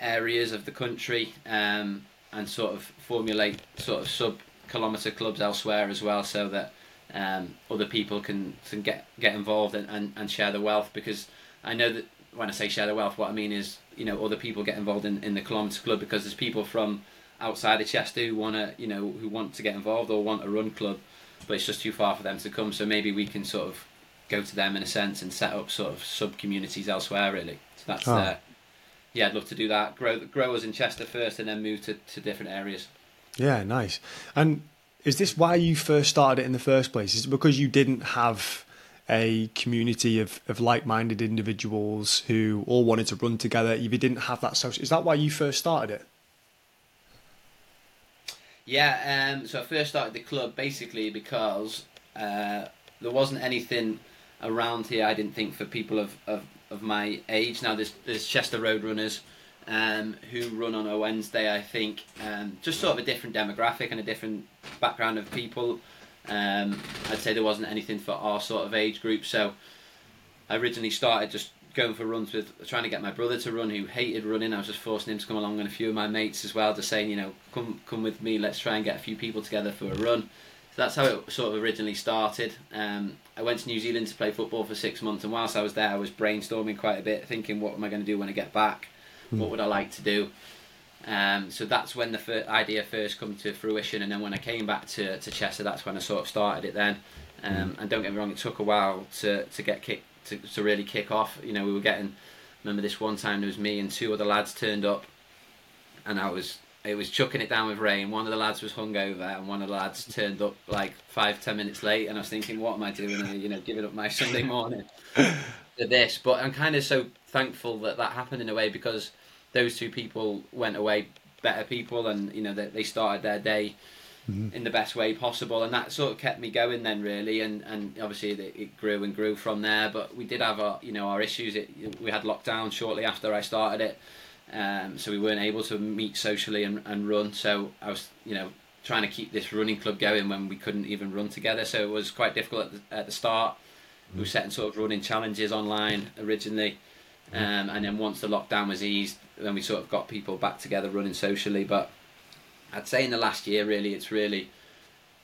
areas of the country um, and sort of formulate sort of sub kilometre clubs elsewhere as well, so that um, other people can, can get get involved and, and, and share the wealth. Because I know that when I say share the wealth, what I mean is you know other people get involved in, in the kilometre club because there's people from outside of Chester who want to you know who want to get involved or want a run club but it's just too far for them to come. So maybe we can sort of go to them in a sense and set up sort of sub communities elsewhere. Really, so that's oh. uh, yeah, I'd love to do that. Grow grow us in Chester first, and then move to, to different areas. Yeah, nice. And is this why you first started it in the first place? Is it because you didn't have a community of, of like minded individuals who all wanted to run together? If you didn't have that social, is that why you first started it? Yeah, um, so I first started the club basically because uh, there wasn't anything around here. I didn't think for people of, of, of my age. Now there's there's Chester Road Runners um, who run on a Wednesday. I think um, just sort of a different demographic and a different background of people. Um, I'd say there wasn't anything for our sort of age group. So I originally started just going for runs with trying to get my brother to run who hated running. I was just forcing him to come along and a few of my mates as well, just saying, you know, come come with me, let's try and get a few people together for a run. So that's how it sort of originally started. Um, I went to New Zealand to play football for six months, and whilst I was there, I was brainstorming quite a bit, thinking, what am I going to do when I get back? Mm. What would I like to do? Um, so that's when the fir- idea first come to fruition, and then when I came back to, to Chester, that's when I sort of started it. Then, um, mm. and don't get me wrong, it took a while to, to get kicked to, to really kick off. You know, we were getting. Remember this one time there was me and two other lads turned up, and I was it was chucking it down with rain. One of the lads was hungover, and one of the lads turned up like five ten minutes late. And I was thinking, what am I doing? And, you know, giving up my <laughs> Sunday morning <laughs> to this. But I'm kind of so thankful that that happened in a way because those two people went away better people, and you know they, they started their day mm-hmm. in the best way possible, and that sort of kept me going then really, and and obviously it, it grew and grew from there. But we did have our you know our issues. It, we had lockdown shortly after I started it, um, so we weren't able to meet socially and, and run. So I was you know trying to keep this running club going when we couldn't even run together. So it was quite difficult at the, at the start. We were setting sort of running challenges online originally. Mm-hmm. Um, and then once the lockdown was eased, then we sort of got people back together running socially. But I'd say in the last year, really, it's really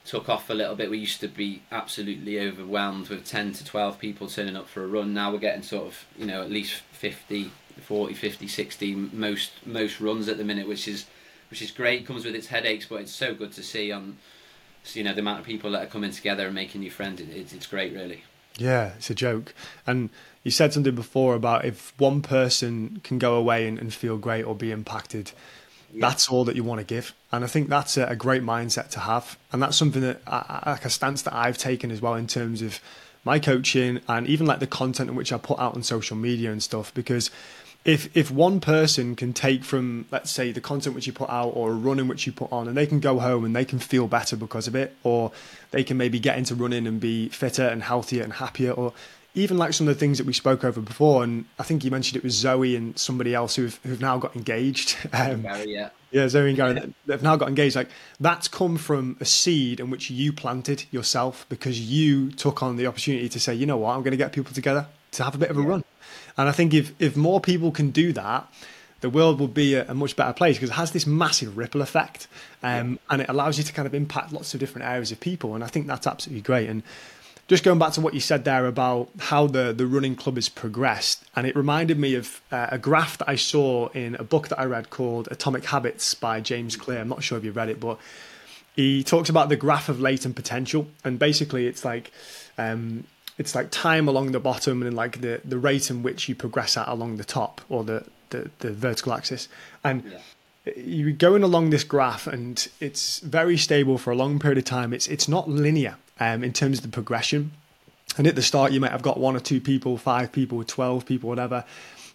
took off a little bit. We used to be absolutely overwhelmed with 10 to 12 people turning up for a run. Now we're getting sort of, you know, at least 50, 40, 50, 60 most most runs at the minute, which is which is great. Comes with its headaches, but it's so good to see um, on you know the amount of people that are coming together and making new friends. It, it's it's great, really. Yeah, it's a joke. And you said something before about if one person can go away and, and feel great or be impacted, yeah. that's all that you want to give. And I think that's a, a great mindset to have. And that's something that, I, like a stance that I've taken as well in terms of my coaching and even like the content in which I put out on social media and stuff. Because if if one person can take from let's say the content which you put out or a run in which you put on and they can go home and they can feel better because of it or they can maybe get into running and be fitter and healthier and happier or even like some of the things that we spoke over before, and I think you mentioned it was Zoe and somebody else who've who've now got engaged. <laughs> Um, Gary, yeah. Yeah, Zoe and Gary, yeah. they've now got engaged. Like that's come from a seed in which you planted yourself because you took on the opportunity to say, you know what, I'm going to get people together to have a bit of a yeah. run. And I think if if more people can do that, the world will be a, a much better place because it has this massive ripple effect, um, and it allows you to kind of impact lots of different areas of people. And I think that's absolutely great. And just going back to what you said there about how the, the running club has progressed, and it reminded me of uh, a graph that I saw in a book that I read called Atomic Habits by James Clear. I'm not sure if you've read it, but he talks about the graph of latent potential, and basically it's like um, it's like time along the bottom and like the, the rate in which you progress at along the top or the, the, the vertical axis. And yeah. you're going along this graph and it's very stable for a long period of time. It's it's not linear um, in terms of the progression. And at the start, you might have got one or two people, five people, 12 people, whatever.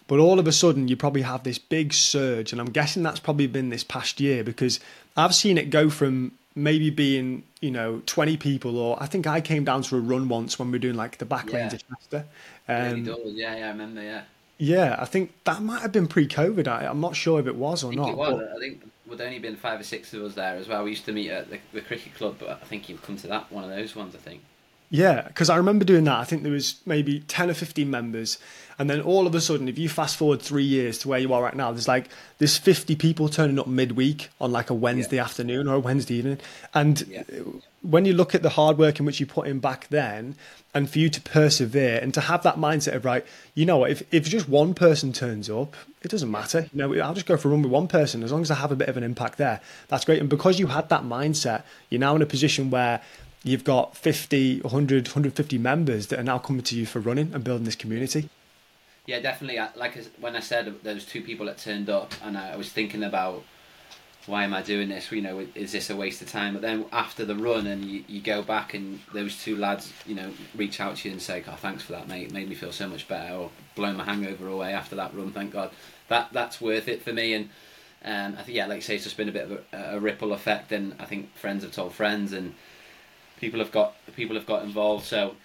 But all of a sudden, you probably have this big surge. And I'm guessing that's probably been this past year because I've seen it go from maybe being, you know, 20 people, or I think I came down to a run once when we were doing like the back yeah. lanes of Chester. Um, yeah, yeah, I remember, yeah. Yeah, I think that might have been pre-COVID. I, am not sure if it was or I not. It was. I think would only been five or six of us there as well. We used to meet at the, the cricket club, but I think you've come to that one of those ones. I think. Yeah, because I remember doing that. I think there was maybe ten or fifteen members, and then all of a sudden, if you fast forward three years to where you are right now, there's like there's fifty people turning up midweek on like a Wednesday yeah. afternoon or a Wednesday evening, and yeah. when you look at the hard work in which you put in back then, and for you to persevere and to have that mindset of right, you know, what, if if just one person turns up, it doesn't matter. You know, I'll just go for a run with one person as long as I have a bit of an impact there. That's great. And because you had that mindset, you're now in a position where you've got 50, 100, 150 members that are now coming to you for running and building this community. Yeah, definitely. Like I, when I said was two people that turned up, and I was thinking about why am I doing this? You know, is this a waste of time? But then after the run, and you, you go back, and those two lads, you know, reach out to you and say, "Oh, thanks for that, mate. It made me feel so much better." Or blow my hangover away after that run. Thank God. That that's worth it for me. And um, I think, yeah, like I say, it's just been a bit of a, a ripple effect, and I think friends have told friends, and people have got people have got involved. So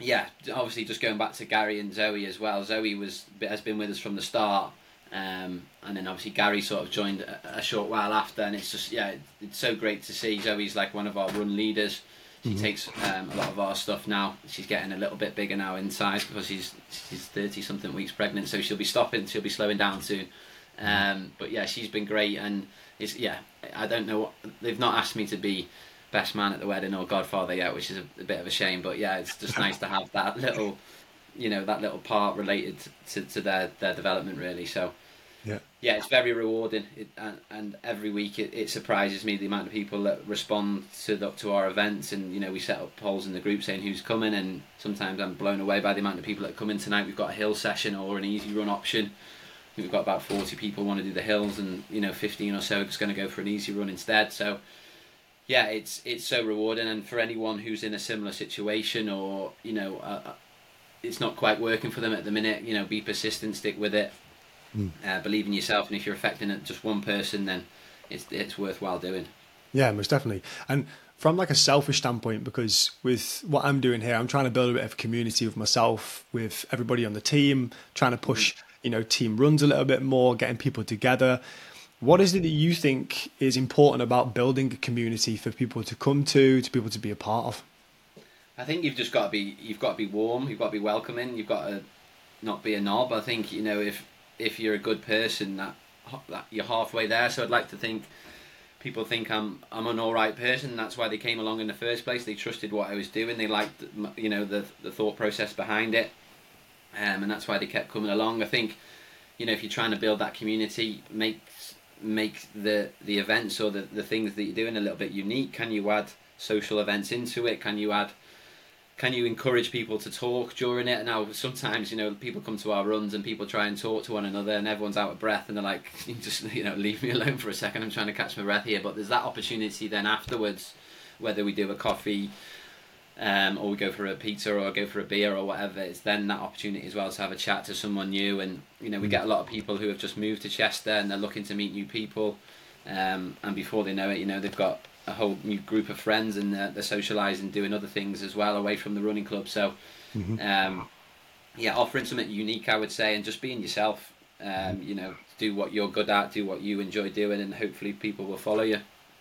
yeah, obviously just going back to Gary and Zoe as well. Zoe was has been with us from the start, um, and then obviously Gary sort of joined a, a, short while after, and it's just yeah, it's so great to see. Zoe's like one of our run leaders. She mm-hmm. takes um, a lot of our stuff now. She's getting a little bit bigger now in size because she's she's thirty something weeks pregnant, so she'll be stopping. She'll be slowing down soon. Um, but yeah, she's been great, and it's yeah. I don't know. What, they've not asked me to be best man at the wedding or godfather yet, which is a, a bit of a shame. But yeah, it's just nice to have that little, you know, that little part related to, to their their development really. So yeah, yeah, it's very rewarding, it, and, and every week it, it surprises me the amount of people that respond to the, to our events, and you know we set up polls in the group saying who's coming, and sometimes I'm blown away by the amount of people that come in tonight. We've got a hill session or an easy run option. We've got about 40 people want to do the hills, and you know 15 or so is going to go for an easy run instead. So yeah, it's it's so rewarding, and for anyone who's in a similar situation or you know, uh, uh, it's not quite working for them at the minute, you know, be persistent, stick with it, mm. uh, believe in yourself, and if you're affecting just one person, then it's it's worthwhile doing. Yeah, most definitely, and from like a selfish standpoint, because with what I'm doing here, I'm trying to build a bit of a community with myself, with everybody on the team, trying to push, mm. you know, team runs a little bit more, getting people together. What is it that you think is important about building a community for people to come to, to people to be a part of? I think you've just got to be you've got to be warm, you've got to be welcoming, you've got to not be a knob. I think you know if if you're a good person, that, that you're halfway there. So I'd like to think people think I'm I'm an all right person. That's why they came along in the first place. They trusted what I was doing. They liked you know the the thought process behind it, um, and that's why they kept coming along. I think you know if you're trying to build that community, make make the the events or the, the things that you're doing a little bit unique? Can you add social events into it? Can you add can you encourage people to talk during it? Now, sometimes you know people come to our runs and people try and talk to one another, and everyone's out of breath, and they're like, <laughs> "Just you know, leave me alone for a second. I'm trying to catch my breath here." But there's that opportunity then afterwards, whether we do a coffee um, or we go for a pizza or go for a beer or whatever, it's then that opportunity as well to have a chat to someone new. And you know, we mm. get a lot of people who have just moved to Chester and they're looking to meet new people. Um, and before they know it, you know, they've got a whole new group of friends and they're, they're socialising, doing other things as well away from the running club. So, mm-hmm. um, yeah, offering something unique, I would say, and just being yourself. Um, mm-hmm. you know, do what you're good at, do what you enjoy doing, and hopefully people will follow you.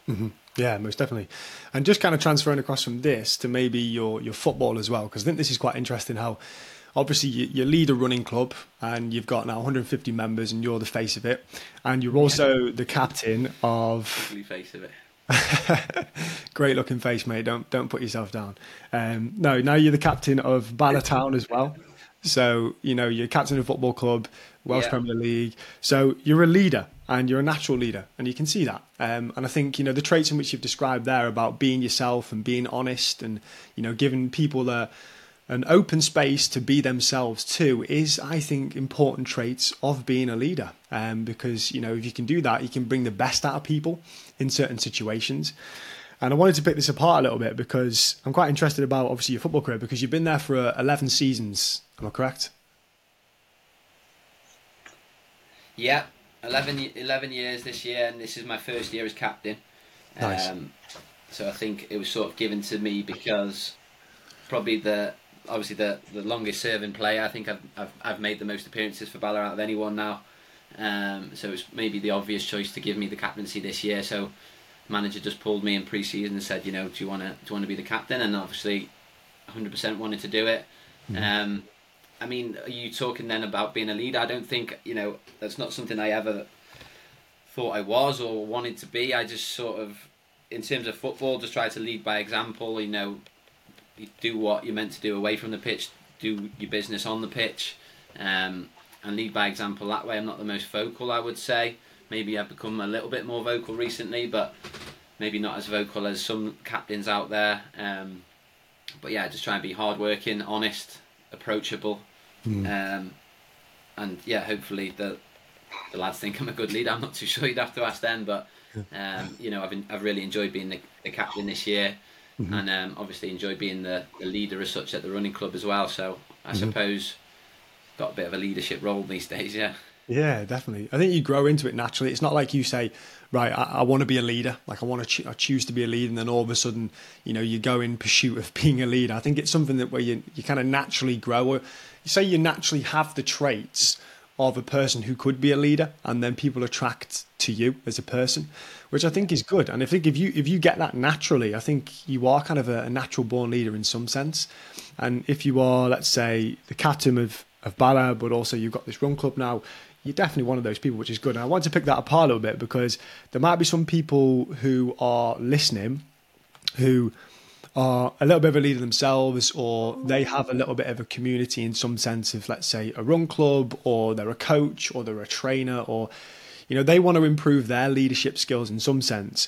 Mm-hmm. Yeah, most definitely. And just kind of transferring across from this to maybe your your football as well, because I think this is quite interesting. How obviously you, you, lead a running club and you've got now 150 members and you're the face of it, and you're also the captain of. face of it. <laughs> Great looking face, mate. Don't don't put yourself down. Um, no, now you're the captain of Bala Town as well. So you know you're captain of football club, Welsh yeah. Premier League. So you're a leader and you're a natural leader, and you can see that. Um, and I think you know the traits in which you've described there about being yourself and being honest, and you know giving people a an open space to be themselves too is, I think, important traits of being a leader. Um, because you know, if you can do that, you can bring the best out of people in certain situations. And I wanted to pick this apart a little bit because I'm quite interested about obviously your football career because you've been there for uh, 11 seasons. Am I correct? Yeah, 11, 11 years this year, and this is my first year as captain. Nice. Um, so I think it was sort of given to me because probably the obviously the the longest serving player. I think I've I've, I've made the most appearances for Bala Town out of anyone now. Um, so it's maybe the obvious choice to give me the captaincy this year. So manager just pulled me in pre-season and said, you know, do you want to do you want to be the captain? And obviously, 100% wanted to do it. Mm-hmm. Um, I mean, are you talking then about being a leader? I don't think you know that's not something I ever thought I was or wanted to be. I just sort of, in terms of football, just try to lead by example. You know, do what you're meant to do away from the pitch, do your business on the pitch, um, and lead by example that way. I'm not the most vocal, I would say. Maybe I've become a little bit more vocal recently, but maybe not as vocal as some captains out there. Um, but yeah, just try and be hardworking, honest, approachable, mm. um, and yeah, hopefully the the lads think I'm a good leader. I'm not too <laughs> sure. You'd have to ask them, but um, <laughs> you know, I've I've really enjoyed being the, the captain this year mm-hmm. and um, obviously enjoyed being the, the, leader as such at the running club as well. So I mm-hmm. suppose got a bit of a leadership role these days. Yeah. Yeah, definitely. I think you grow into it naturally. It's not like you say, right, I, I want to be a leader. Like I want to, cho- I choose to be a leader, and then all of a sudden, you know, you go in pursuit of <laughs> being a leader. I think it's something that where you you kind of naturally grow. Or you say you naturally have the traits of a person who could be a leader, and then people attract to you as a person which I think is good. And I think if you if you get that naturally, I think you are kind of a, a natural born leader in some sense. And if you are, let's say, the captain of of Bala, but also you've got this run club now, you're definitely one of those people, which is good. And I want to pick that apart a little bit because there might be some people who are listening who are a little bit of a leader themselves, or they have a little bit of a community in some sense of, let's say, a run club, or they're a coach, or they're a trainer, or you know, they want to improve their leadership skills in some sense.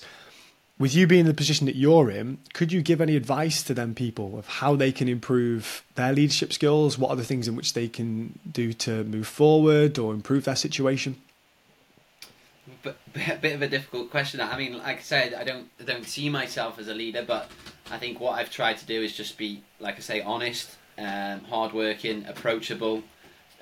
With you being in the position that you're in, could you give any advice to them people of how they can improve their leadership skills? What are the things in which they can do to move forward or improve their situation? But a bit of a difficult question. I mean, like I said, I don't I don't see myself as a leader, but I think what I've tried to do is just be, like I say, honest, um, hardworking, approachable,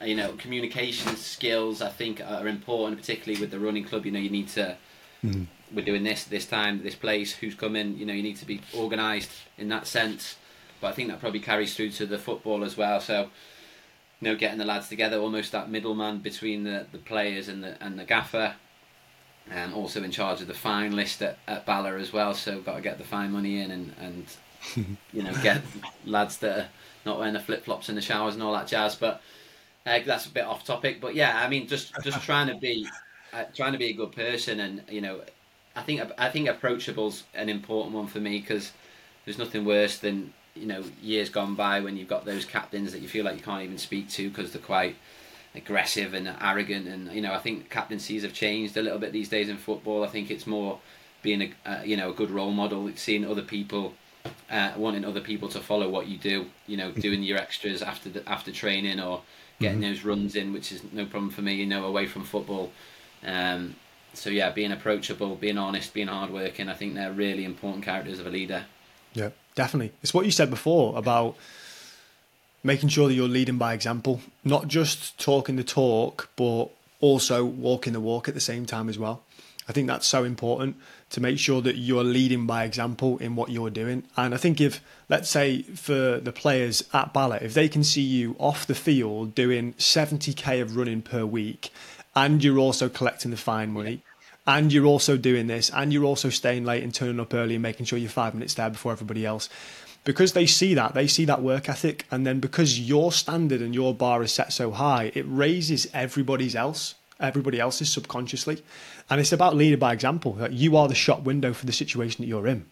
you know, communication skills I think are important, particularly with the running club. You know, you need to. Mm. We're doing this this time, this place. Who's coming? You know, you need to be organised in that sense. But I think that probably carries through to the football as well. So, you know, getting the lads together, almost that middleman between the, the players and the and the gaffer. Um, also in charge of the fine list at, at Bala as well. So got to get the fine money in and and <laughs> you know get lads that are not wearing the flip flops in the showers and all that jazz. But uh, that's a bit off topic, but yeah, I mean, just just trying to be uh, trying to be a good person, and you know, I think I think approachable's an important one for me because there's nothing worse than you know years gone by when you've got those captains that you feel like you can't even speak to because they're quite aggressive and arrogant, and you know, I think captaincies have changed a little bit these days in football. I think it's more being a uh, you know a good role model, seeing other people. Uh, wanting other people to follow what you do, you know, doing your extras after the, after training or getting mm-hmm. those runs in, which is no problem for me. You know, away from football. Um, so yeah, being approachable, being honest, being hardworking. I think they're really important characters of a leader. Yeah, definitely. It's what you said before about making sure that you're leading by example, not just talking the talk, but also walking the walk at the same time as well. I think that's so important to make sure that you're leading by example in what you're doing. And I think if, let's say, for the players at Bala, if they can see you off the field doing 70k of running per week, and you're also collecting the fine money, and you're also doing this, and you're also staying late and turning up early and making sure you're five minutes there before everybody else. Because they see that, they see that work ethic, and then because your standard and your bar is set so high, it raises everybody's else everybody else's subconsciously. And it's about leading by example. That you are the shop window for the situation that you're in.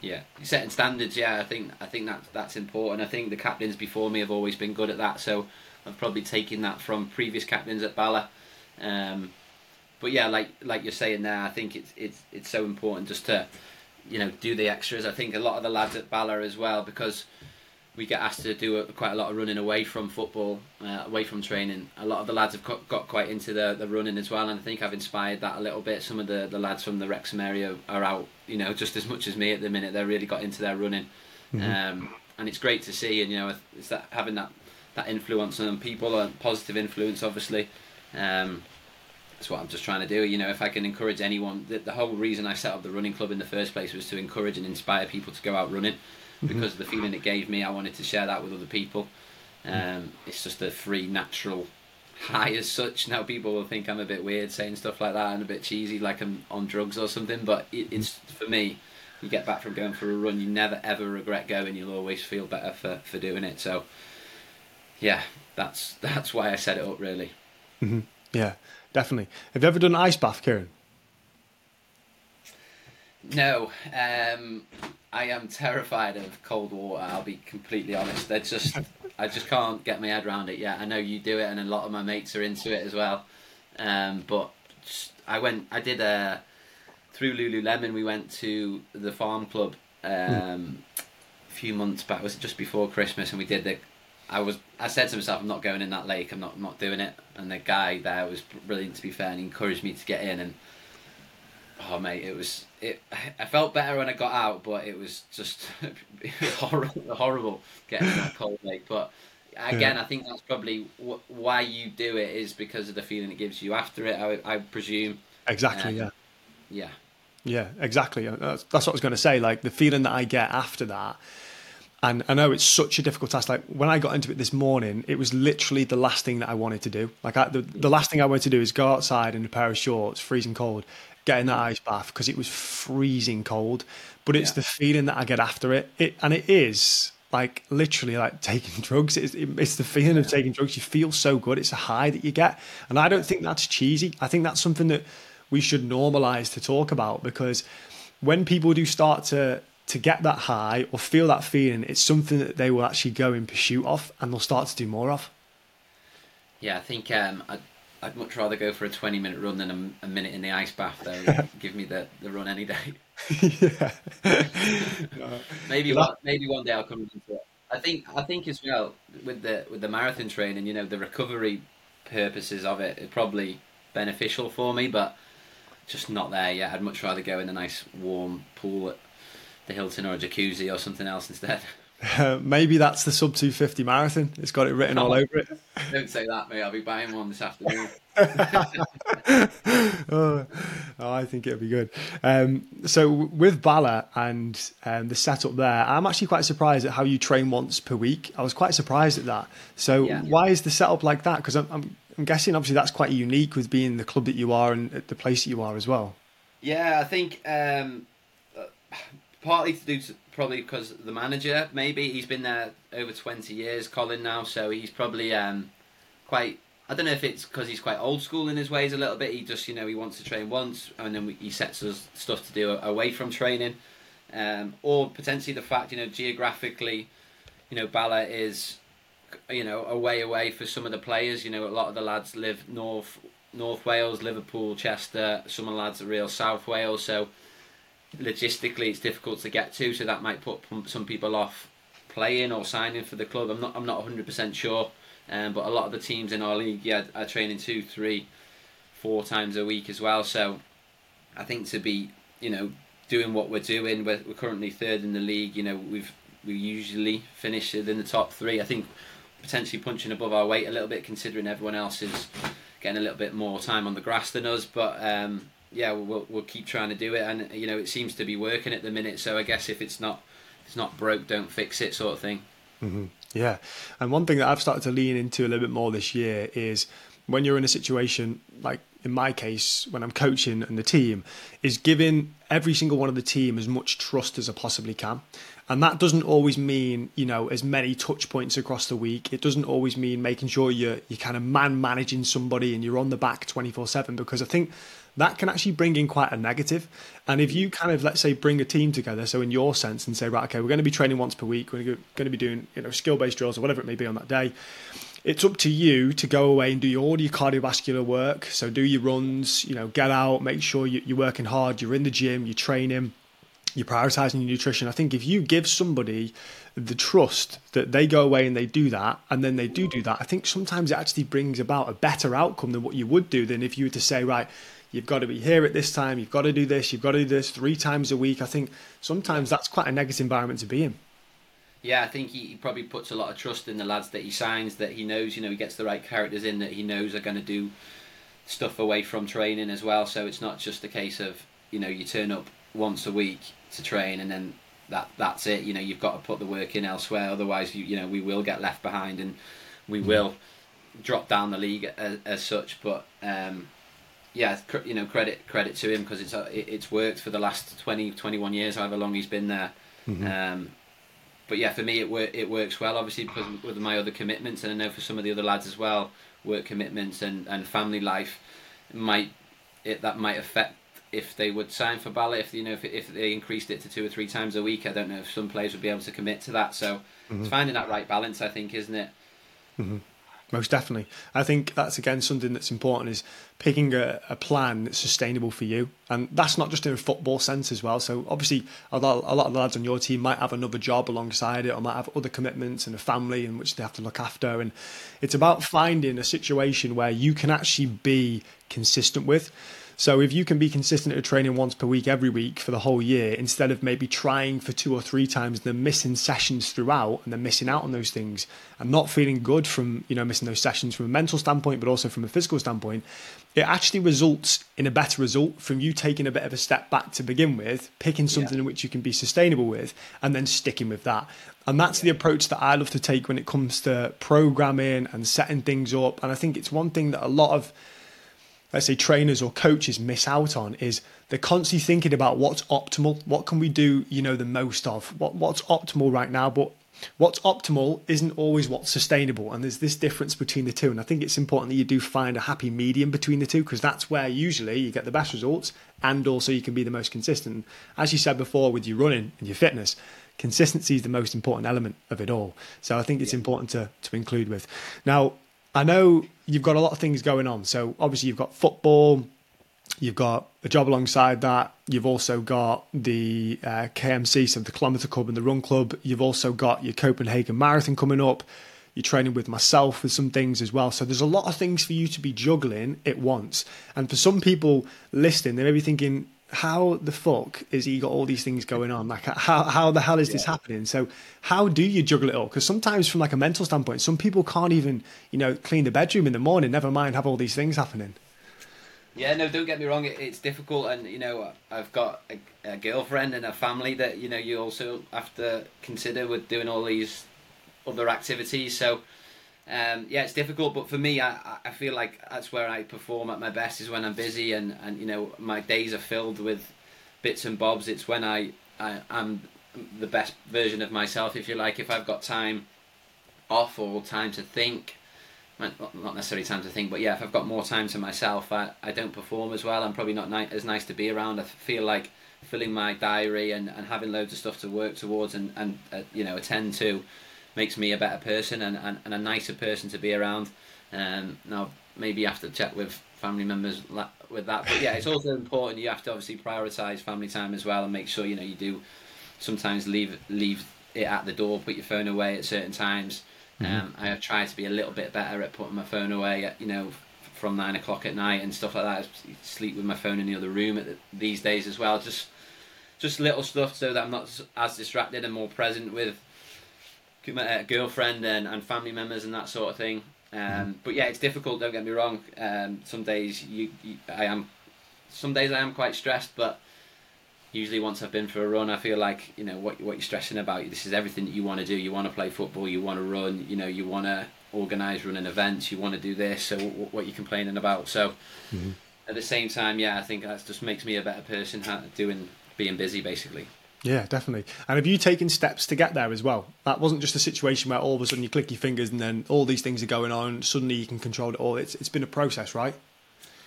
Yeah, setting standards. Yeah, I think I think that that's important. I think the captains before me have always been good at that. So I've probably taken that from previous captains at Bala. Um, but yeah, like like you're saying there, I think it's it's it's so important just to you know do the extras. I think a lot of the lads at Bala as well because we get asked to do a, quite a lot of running away from football, uh, away from training. A lot of the lads have got, got quite into the, the running as well, and I think I've inspired that a little bit. Some of the, the lads from the Wrexham area are out, you know, just as much as me at the minute. They're really got into their running, mm-hmm. um, and it's great to see. And you know, it's that having that that influence on people, a positive influence, obviously. Um, that's what I'm just trying to do. You know, if I can encourage anyone, the, the whole reason I set up the running club in the first place was to encourage and inspire people to go out running mm-hmm. because of the feeling it gave me. I wanted to share that with other people. Mm-hmm. Um, it's just a free, natural high as such. Now people will think I'm a bit weird saying stuff like that and a bit cheesy, like I'm on drugs or something. But it, it's for me. You get back from going for a run, you never ever regret going. You'll always feel better for, for doing it. So, yeah, that's that's why I set it up really. Mm-hmm. Yeah, definitely. Have you ever done an ice bath, Kieran? No, um, I am terrified of cold water. I'll be completely honest. It's just I just can't get my head around it yet. I know you do it, and a lot of my mates are into it as well. Um, but just, I went. I did a through Lululemon. We went to the farm club um, mm. a few months back. Was it just before Christmas? And we did the I was I said to myself, I'm not going in that lake. I'm not I'm not doing it. And the guy there was brilliant to be fair, and he encouraged me to get in. And oh mate, it was it. I felt better when I got out, but it was just <laughs> horrible, horrible getting in that cold lake. But again, yeah. I think that's probably wh- why you do it is because of the feeling it gives you after it. I, I presume. Exactly. Um, yeah. Yeah. Yeah. Exactly. That's, that's what I was going to say. Like the feeling that I get after that and I know it's such a difficult task. Like when I got into it this morning, it was literally the last thing that I wanted to do. Like I, the, the last thing I wanted to do is go outside in a pair of shorts, freezing cold, get in that mm. ice bath because it was freezing cold. But it's yeah. the feeling that I get after it. It and it is like literally like taking <laughs> drugs. It's, it's the feeling of taking drugs. You feel so good. It's a high that you get, and I don't think that's cheesy. I think that's something that we should normalize to talk about because when people do start to to get that high or feel that feeling, it's something that they will actually go in pursuit of and they'll start to do more of. Yeah, I think um, I'd, I'd much rather go for a 20 minute run than a, a minute in the ice bath, though. <laughs> Give me the, the run any day. <laughs> <laughs> yeah. maybe, one, maybe one day I'll come into it. I think I think as well with the with the marathon training, you know, the recovery purposes of it, it is probably beneficial for me, but just not there yet. I'd much rather go in a nice warm pool at the Hilton or a jacuzzi or something else instead. Uh, <laughs> maybe that's the sub 250 marathon. It's got it written oh, all over it. <laughs> Don't say that, mate. I'll be buying one this afternoon. <laughs> oh, oh, I think it'll be good. Um, so with Bala and um, the setup there, I'm actually quite surprised at how you train once per week. I was quite surprised at that. So yeah. why is the setup like that? Because I'm, I'm, I'm guessing obviously that's quite unique with being the club that you are and the place that you are as well. Yeah, I think um, partly to do to, probably because the manager. Maybe he's been there over twenty years, Colin now, so he's probably um, quite. I don't know if it's because he's quite old school in his ways a little bit. He just you know he wants to train once, and then he sets us stuff to do away from training, um, or potentially the fact you know geographically, you know Bala is you know away away for some of the players. You know a lot of the lads live north North Wales, Liverpool, Chester. Some of the lads are real South Wales, so logistically it's difficult to get to, so that might put some people off playing or signing for the club. I'm not I'm not 100 percent sure, um, but a lot of the teams in our league, yeah, are training two, three, four times a week as well. So I think to be you know doing what we're doing, we're, we're currently third in the league. You know we've we usually finish in the top three. I think potentially punching above our weight a little bit, considering everyone else is getting a little bit more time on the grass than us, but. Um, yeah, we'll we'll keep trying to do it, and you know it seems to be working at the minute. So I guess if it's not if it's not broke, don't fix it, sort of thing. Mm-hmm. Yeah, and one thing that I've started to lean into a little bit more this year is when you're in a situation like in my case, when I'm coaching and the team, is giving every single one of the team as much trust as I possibly can. And that doesn't always mean, you know, as many touch points across the week. It doesn't always mean making sure you're you're kind of man managing somebody and you're on the back 24/7 because I think that can actually bring in quite a negative. And if you mm. kind of let's say bring a team together, so in your sense, and say right, okay, we're going to be training once per week, we're going to be doing you know skill based drills or whatever it may be on that day. It's up to you to go away and do all your cardiovascular work. So do your runs, you know, get out, make sure you're working hard, you're in the gym, you're training you're prioritizing your nutrition. I think if you give somebody the trust that they go away and they do that, and then they do do that, I think sometimes it actually brings about a better outcome than what you would do than if you were to say, right, you've got to be here at this time, you've got to do this, you've got to do this three times a week. I think sometimes that's quite a negative environment to be in. Yeah, I think he probably puts a lot of trust in the lads that he signs, that he knows, you know, he gets the right characters in that he knows are going to do stuff away from training as well. So it's not just a case of, you know, you turn up once a week to train and then that that's it. You know, you've got to put the work in elsewhere. Otherwise, you you know, we will get left behind and we mm. will drop down the league as, as such. But um, yeah, cr- you know, credit credit to him because it's uh, it's worked for the last 20, 21 years, however long he's been there. Mm-hmm. Um, but yeah, for me, it wor- it works well. Obviously, because with my other commitments, and I know for some of the other lads as well, work commitments and, and family life might it that might affect if they would sign for Bala, if you know if, if they increased it to two or three times a week, I don't know if some players would be able to commit to that. So mm-hmm. it's finding that right balance, I think, isn't it? Mm-hmm. Most definitely. I think that's again something that's important is picking a, a, plan that's sustainable for you. And that's not just in a football sense as well. So obviously a lot, a lot of the lads on your team might have another job alongside it or might have other commitments and a family in which they have to look after. And it's about finding a situation where you can actually be consistent with. So if you can be consistent at training once per week every week for the whole year, instead of maybe trying for two or three times and then missing sessions throughout and then missing out on those things and not feeling good from, you know, missing those sessions from a mental standpoint, but also from a physical standpoint, it actually results in a better result from you taking a bit of a step back to begin with, picking something yeah. in which you can be sustainable with, and then sticking with that. And that's yeah. the approach that I love to take when it comes to programming and setting things up. And I think it's one thing that a lot of let's say trainers or coaches miss out on is they're constantly thinking about what's optimal, what can we do, you know, the most of, what what's optimal right now, but what's optimal isn't always what's sustainable. And there's this difference between the two. And i think it's important that you do find a happy medium between the two because that's where usually you get the best results and also you can be the most consistent. As you said before with your running and your fitness consistency is the most important element of it all. So i think it's important to, to include with. Now I know you've got a lot of things going on. So obviously you've got football, you've got a job alongside that. You've also got the uh, KMC, so the Kilometre Club and the Run Club. You've also got your Copenhagen Marathon coming up. You're training with myself with some things as well. So there's a lot of things for you to be juggling at once. And for some people listening, they may be thinking, how the fuck is he got all these things going on? Like, how how the hell is yeah. this happening? So, how do you juggle it all? Because sometimes, from like a mental standpoint, some people can't even, you know, clean the bedroom in the morning. Never mind have all these things happening. Yeah, no, don't get me wrong. it's difficult, and you know, I've got a, a, girlfriend and a family that you know you also have to consider with doing all these other activities. So um, yeah, it's difficult, but for me, I, I feel like that's where I perform at my best is when I'm busy and, and you know my days are filled with bits and bobs. It's when I, I am the best version of myself, if you like. If I've got time off or time to think, not necessarily time to think, but yeah, if I've got more time to myself, I, I don't perform as well. I'm probably not ni- as nice to be around. I feel like filling my diary and, and having loads of stuff to work towards and, and uh, you know attend to makes me a better person and, and, and a nicer person to be around. Um, now, maybe you have to check with family members with that, but yeah, it's also important. You have to obviously prioritise family time as well and make sure you know you do sometimes leave leave it at the door, put your phone away at certain times. Mm-hmm. Um, I have tried to be a little bit better at putting my phone away, at, you know, from nine o'clock at night and stuff like that. I sleep with my phone in the other room the, these days as well. Just just little stuff so that I'm not as distracted and more present with uh, girlfriend and, and family members and that sort of thing. Um, mm-hmm. But yeah, it's difficult. Don't get me wrong. Um, some days you, you, I am, some days I am quite stressed. But usually once I've been for a run, I feel like you know what what you're stressing about. This is everything that you want to do. You want to play football. You want to run. You know you want to organise running events. You want to do this. So what, what you complaining about? So. Mm-hmm. at the same time, yeah, I think that just makes me a better person doing being busy basically. Yeah, definitely. And have you taken steps to get there as well? That wasn't just a situation where all of a sudden you click your fingers and then all these things are going on. Suddenly you can control it all. It's it's been a process, right?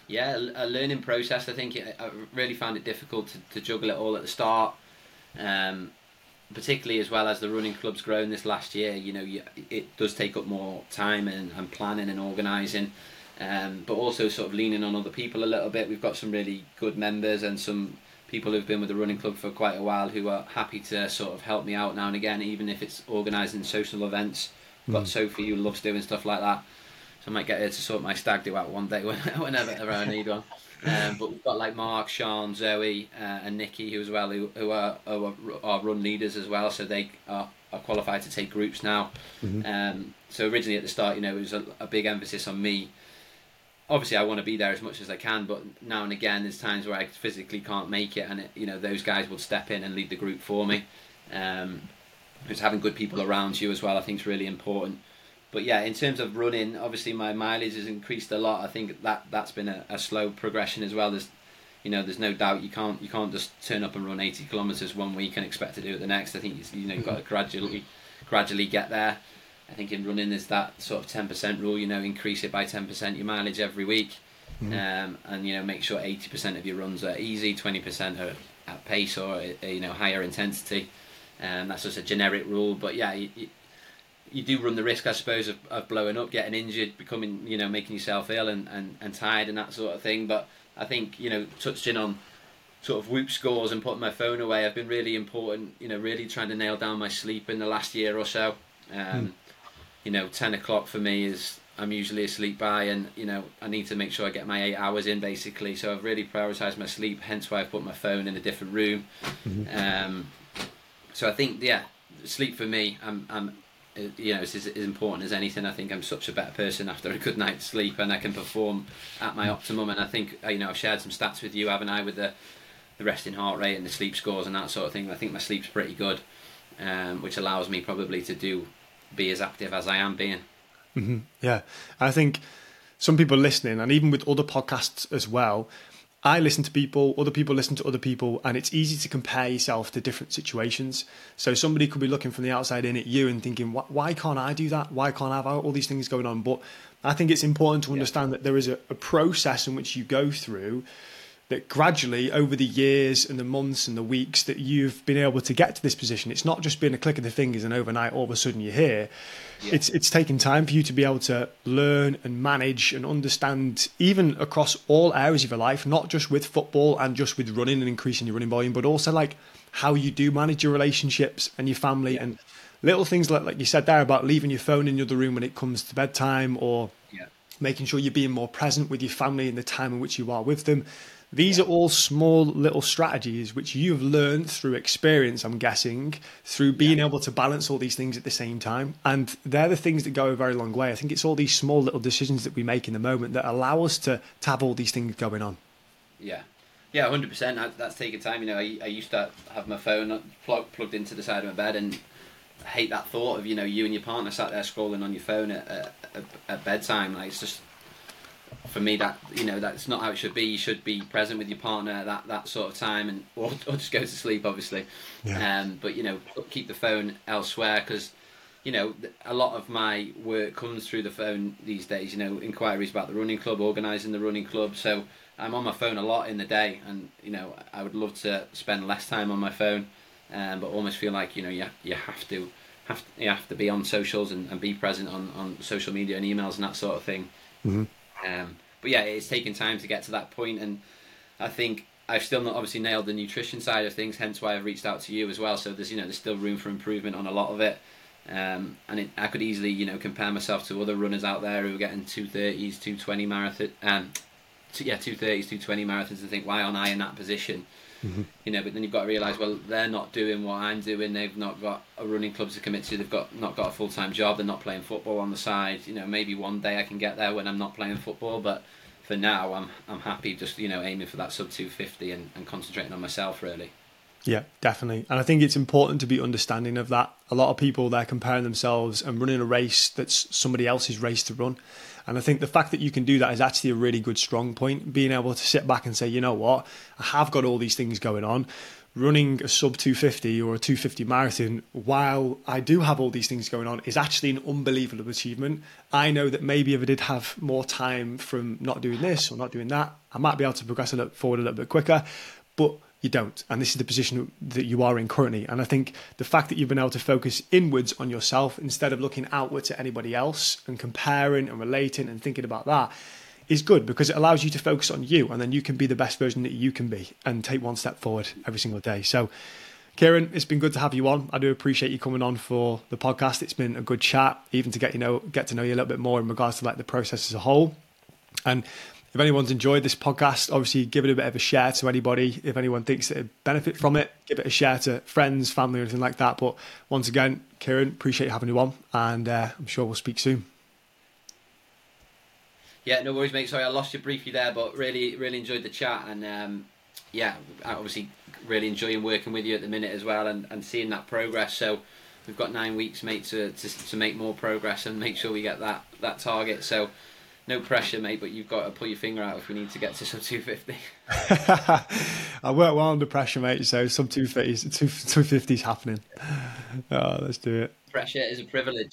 Yeah, a learning process. I think I really found it difficult to, to juggle it all at the start. Um, particularly as well as the running club's grown this last year, you know, you, it does take up more time and, and planning and organising, um, but also sort of leaning on other people a little bit. We've got some really good members and some people who've been with the running club for quite a while who are happy to sort of help me out now and again, even if it's organising social events. I've got mm. Sophie who loves doing stuff like that, so I might get her to sort my stag do out one day <laughs> whenever I <laughs> need one. Um, but we've got like Mark, Sean, Zoe, uh, and Nikki who as well who, who are, who are, are run leaders as well. So they are, are qualified to take groups now. Mm-hmm. Um, so originally at the start, you know, it was a, a, big emphasis on me. Obviously, I want to be there as much as I can, but now and again, there's times where I physically can't make it, and it, you know, those guys will step in and lead the group for me. Um, having good people around you as well, I think is really important but yeah, in terms of running, obviously my mileage has increased a lot. I think that that's been a, a slow progression as well. There's, you know, there's no doubt you can't you can't just turn up and run 80 kilometers one week and expect to do it the next. I think you know you've got to gradually gradually get there. I think in running there's that sort of 10% rule. You know, increase it by 10% your mileage every week, mm-hmm. um, and you know make sure 80% of your runs are easy, 20% are at pace or you know higher intensity. Um, that's just a generic rule, but yeah, you, you do run the risk, I suppose, of, of blowing up, getting injured, becoming, you know, making yourself ill and, and, and tired and that sort of thing. But I think, you know, touching on sort of whoop scores and putting my phone away have been really important, you know, really trying to nail down my sleep in the last year or so. Um, mm. You know, 10 o'clock for me is, I'm usually asleep by, and, you know, I need to make sure I get my eight hours in basically. So I've really prioritised my sleep, hence why I've put my phone in a different room. Mm-hmm. Um, so I think, yeah, sleep for me, I'm, I'm you know, it's as, important as anything. I think I'm such a better person after a good night's sleep, and I can perform at my optimum. And I think uh, you know, I've shared some stats with you, haven't I, with the the resting heart rate and the sleep scores and that sort of thing. I think my sleep's pretty good, um, which allows me probably to do be as active as I am being. Mm-hmm. Yeah, I think some people listening, and even with other podcasts as well, I listen to people, other people listen to other people, and it's easy to compare yourself to different situations. So somebody could be looking from the outside in at you and thinking, why can't I do that? Why can't I have all these things going on? But I think it's important to understand yeah. that there is a, a process in which you go through that gradually over the years and the months and the weeks that you've been able to get to this position, it's not just been a click of the fingers and overnight all of a sudden you're here. Yeah. It's it's taken time for you to be able to learn and manage and understand even across all areas of your life, not just with football and just with running and increasing your running volume, but also like how you do manage your relationships and your family yeah. and little things like like you said there about leaving your phone in the other room when it comes to bedtime or yeah. making sure you're being more present with your family in the time in which you are with them these are all small little strategies which you've learned through experience, I'm guessing, through being yeah. able to balance all these things at the same time. And they're the things that go a very long way. I think it's all these small little decisions that we make in the moment that allow us to, to have all these things going on. Yeah. Yeah, 100%. That's taking time. You know, I, I used to have my phone plug, plugged into the side of my bed and I hate that thought of, you know, you and your partner sat there scrolling on your phone at, at, at bedtime. Like, it's just for me that you know that's not how it should be you should be present with your partner at that that sort of time and or, <laughs> or just go to sleep obviously yeah. um, but you know keep the phone elsewhere because you know a lot of my work comes through the phone these days you know inquiries about the running club organizing the running club so i'm on my phone a lot in the day and you know i would love to spend less time on my phone um, but almost feel like you know you, you have to have to, you have to be on socials and, and be present on, on social media and emails and that sort of thing mm-hmm. Um, but yeah, it's taken time to get to that point, and I think I've still not obviously nailed the nutrition side of things. Hence why I've reached out to you as well. So there's you know there's still room for improvement on a lot of it. Um, and it, I could easily, you know, compare myself to other runners out there who are getting 230s, 220 marathon, um, two, yeah, 230s, 220 marathons and think, why aren't I in that position? Mm-hmm. You know, but then you've got to realise, well, they're not doing what I'm doing. They've not got a running club to commit to. They've got not got a full time job. They're not playing football on the side. You know, maybe one day I can get there when I'm not playing football. But for now, I'm I'm happy just you know aiming for that sub 250 and, and concentrating on myself really. Yeah, definitely. And I think it's important to be understanding of that. A lot of people they're comparing themselves and running a race that's somebody else's race to run. And I think the fact that you can do that is actually a really good strong point. Being able to sit back and say, you know what, I have got all these things going on. Running a sub 250 or a 250 marathon while I do have all these things going on is actually an unbelievable achievement. I know that maybe if I did have more time from not doing this or not doing that, I might be able to progress a little forward a little bit quicker. But you don't. And this is the position that you are in currently. And I think the fact that you've been able to focus inwards on yourself instead of looking outwards at anybody else and comparing and relating and thinking about that is good because it allows you to focus on you and then you can be the best version that you can be and take one step forward every single day. So, Kieran, it's been good to have you on. I do appreciate you coming on for the podcast. It's been a good chat, even to get you know get to know you a little bit more in regards to like the process as a whole. And if anyone's enjoyed this podcast, obviously give it a bit of a share to anybody. If anyone thinks that it benefit from it, give it a share to friends, family, or anything like that. But once again, Kieran, appreciate you having you on, and uh, I'm sure we'll speak soon. Yeah, no worries, mate. Sorry, I lost you briefly there, but really, really enjoyed the chat, and um, yeah, obviously, really enjoying working with you at the minute as well, and, and seeing that progress. So we've got nine weeks, mate, to, to to make more progress and make sure we get that that target. So no pressure, mate, but you've got to pull your finger out if we need to get to sub 250. <laughs> I work well under pressure, mate, so sub 250 is happening. Oh, let's do it. Pressure is a privilege.